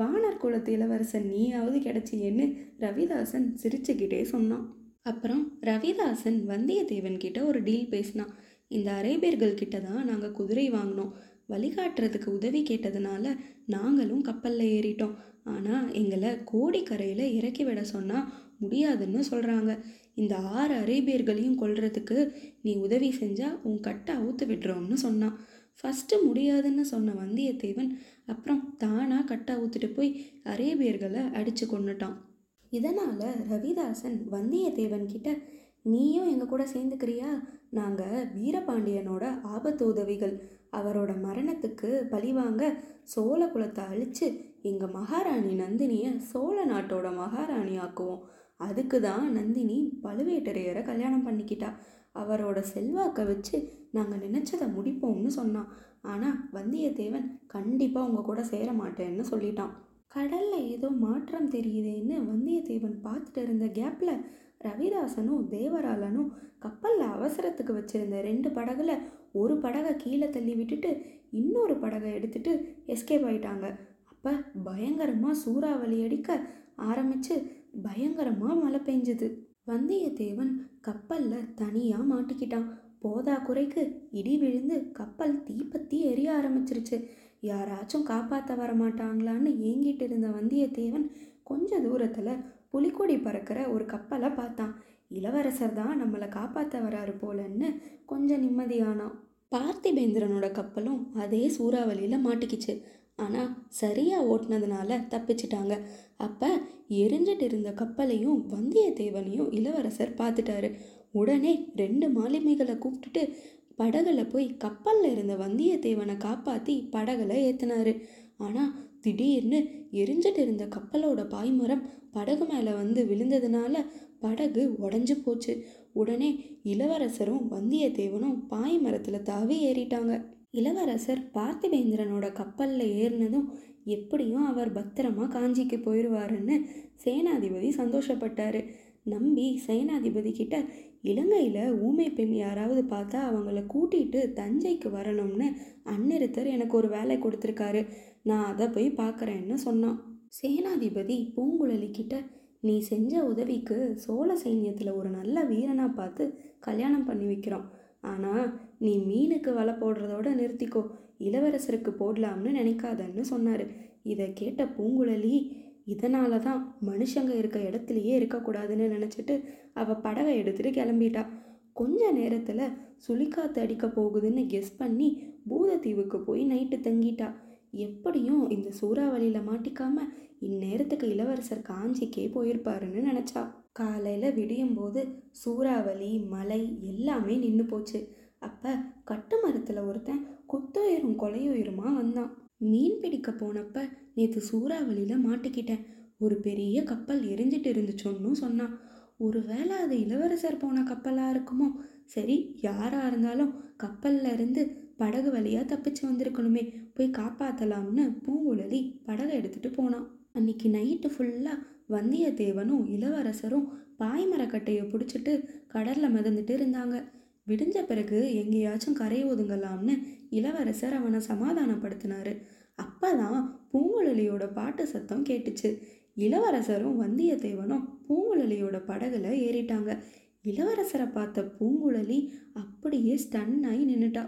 வானர் குலத்து இளவரசன் நீயாவது கிடைச்சியேன்னு ரவிதாசன் சிரிச்சுக்கிட்டே சொன்னான். அப்புறம் ரவிதாசன் வந்தியத்தேவன் கிட்ட ஒரு டீல் பேசினான். இந்த அரேபியர்கள் கிட்ட தான் நாங்கள் குதிரை வாங்கினோம். வழிகாட்டுறதுக்கு உதவி கேட்டதுனால நாங்களும் கப்பலில் ஏறிட்டோம். ஆனால் எங்களை கோடிக்கரையில் இறக்கி விட சொன்னால் முடியாதுன்னு சொல்கிறாங்க இந்த ஆறு அரேபியர்களையும் கொள்றதுக்கு நீ உதவி செஞ்சால் உன் கட்டை அவுத்து விடுறோம்னு சொன்னான். ஃபஸ்ட்டு முடியாதுன்னு சொன்ன வந்தியத்தேவன் அப்புறம் தானாக கட்டை அவுத்துட்டு போய் அரேபியர்களை அடித்து கொண்டுட்டான் இதனால் ரவிதாசன் வந்தியத்தேவன் கிட்ட நீயும் எங்கள் கூட சேர்ந்துக்கிறியா? நாங்கள் வீரபாண்டியனோட ஆபத்து உதவிகள். அவரோட மரணத்துக்கு பழிவாங்க சோழ குலத்தை அழித்து எங்கள் மகாராணி நந்தினியை சோழ நாட்டோட மகாராணி ஆக்குவோம். அதுக்கு தான் நந்தினி பழுவேட்டரையரை கல்யாணம் பண்ணிக்கிட்டா. அவரோட செல்வாக்கை வச்சு நாங்கள் நினச்சதை முடிப்போம்னு சொன்னான். ஆனால் வந்தியத்தேவன் கண்டிப்பாக உங்கள் கூட சேர மாட்டேன்னு சொல்லிட்டான். கடலில் ஏதோ மாற்றம் தெரியுதேன்னு வந்தியத்தேவன் பார்த்துட்டு இருந்த கேப்பில் ரவிதாசனும் தேவராளனும் கப்பலில் அவசரத்துக்கு வச்சுருந்த ரெண்டு படகுல ஒரு படகை கீழே தள்ளி விட்டுட்டு இன்னொரு படகை எடுத்துட்டு எஸ்கேப் ஆயிட்டாங்க. அப்போ பயங்கரமாக சூறாவளி அடிக்க ஆரம்பித்து பயங்கரமாக மழை பெஞ்சுது. வந்தியத்தேவன் கப்பலில் தனியாக மாட்டிக்கிட்டான். போதா குறைக்கு இடி விழுந்து கப்பல் தீப்பத்தி எரிய ஆரம்பிச்சிருச்சு. யாராச்சும் காப்பாற்ற வரமாட்டாங்களான்னு ஏங்கிட்டு இருந்த வந்தியத்தேவன் கொஞ்ச தூரத்தில் புலிக்கொடி பறக்கிற ஒரு கப்பலை பார்த்தான். இளவரசர் தான் நம்மளை காப்பாற்ற வராரு போலன்னு கொஞ்சம் நிம்மதியானான். பார்த்திபேந்திரனோட கப்பலும் அதே சூறாவளியில் மாட்டிக்கிச்சு. ஆனால் சரியாக ஓட்டினதுனால தப்பிச்சிட்டாங்க. அப்போ எரிஞ்சிட்டு இருந்த கப்பலையும் வந்தியத்தேவனையும் இளவரசர் பார்த்துட்டாரு. உடனே ரெண்டு மாலுமிகளை கூப்பிட்டுட்டு படகுல போய் கப்பலில் இருந்த வந்தியத்தேவனை காப்பாற்றி படகுல ஏற்றினாரு ஆனால் திடீர்னு எரிஞ்சிட்டு இருந்த கப்பலோட பாய்மரம் படகு மேலே வந்து விழுந்ததுனால படகு உடஞ்சி போச்சு. உடனே இளவரசரும் வந்தியத்தேவனும் பாய்மரத்தில் தாவி ஏறிட்டாங்க. இளவரசர் பார்த்திவேந்திரனோட கப்பலில் ஏறினதும் எப்படியும் அவர் பத்திரமா காஞ்சிக்கு போயிடுவாருன்னு சேனாதிபதி சந்தோஷப்பட்டாரு. நம்பி சேனாதிபதி கிட்ட இலங்கையில் ஊமை பெண் யாராவது பார்த்தா அவங்கள கூட்டிகிட்டு தஞ்சைக்கு வரணும்னு அன்னிருத்தர் எனக்கு ஒரு வேலை கொடுத்துருக்காரு. நான் அதை போய் பார்க்குறேன்னு சொன்னான். சேனாதிபதி பூங்குழலி கிட்ட நீ செஞ்ச உதவிக்கு சோழ சைன்யத்தில் ஒரு நல்ல வீரனாக பார்த்து கல்யாணம் பண்ணி வைக்கிறோம். ஆனால் நீ மீனுக்கு வலை போடுறதோட நிறுத்திக்கோ. இளவரசருக்கு போடலாம்னு நினைக்காதன்னு சொன்னார். இதை கேட்ட பூங்குழலி இதனால தான் மனுஷங்க இருக்க இடத்துலையே இருக்கக்கூடாதுன்னு நினச்சிட்டு அவள் படகை எடுத்துகிட்டு கிளம்பிட்டா. கொஞ்ச நேரத்தில் சுழிக்காத்து அடிக்க போகுதுன்னு கெஸ் பண்ணி பூதத்தீவுக்கு போய் நைட்டு தங்கிட்டா. எப்படியும் இந்த சூறாவளியில் மாட்டிக்காம இந்நேரத்துக்கு இளவரசர் காஞ்சிக்கே போயிருப்பாருன்னு நினச்சா. காலையில் விடியும் போது சூறாவளி மலை எல்லாமே நின்று போச்சு. அப்போ கட்டு மரத்தில் ஒருத்தன் குத்துயிரும் கொலையுயிருமா வந்தான். மீன் பிடிக்க போனப்ப நேற்று சூறாவளியில் மாட்டிக்கிட்டேன். ஒரு பெரிய கப்பல் எரிஞ்சிட்டு இருந்துச்சோன்னு சொன்னான். ஒருவேளை அது இளவரசர் போன கப்பலாக இருக்குமோ? சரி யாராக இருந்தாலும் கப்பல்ல இருந்து படகு வழியாக தப்பிச்சு வந்திருக்கணுமே. போய் காப்பாற்றலாம்னு பூங்குழலி படகை எடுத்துகிட்டு போனான். அன்னைக்கு நைட்டு ஃபுல்லாக வந்தியத்தேவனும் இளவரசரும் பாய்மரக்கட்டையை பிடிச்சிட்டு கடலில் மிதந்துட்டு இருந்தாங்க. விடிஞ்ச பிறகு எங்கேயாச்சும் கரை ஒதுங்கலாம்னு இளவரசர் அவனை சமாதானப்படுத்தினாரு. அப்பதான் பூங்குழலியோட பாட்டு சத்தம் கேட்டுச்சு. இளவரசரும் வந்தியத்தேவனும் பூங்குழலியோட படகுல ஏறிட்டாங்க. இளவரசரை பார்த்த பூங்குழலி அப்படியே ஸ்டன் ஆகி நின்றுட்டா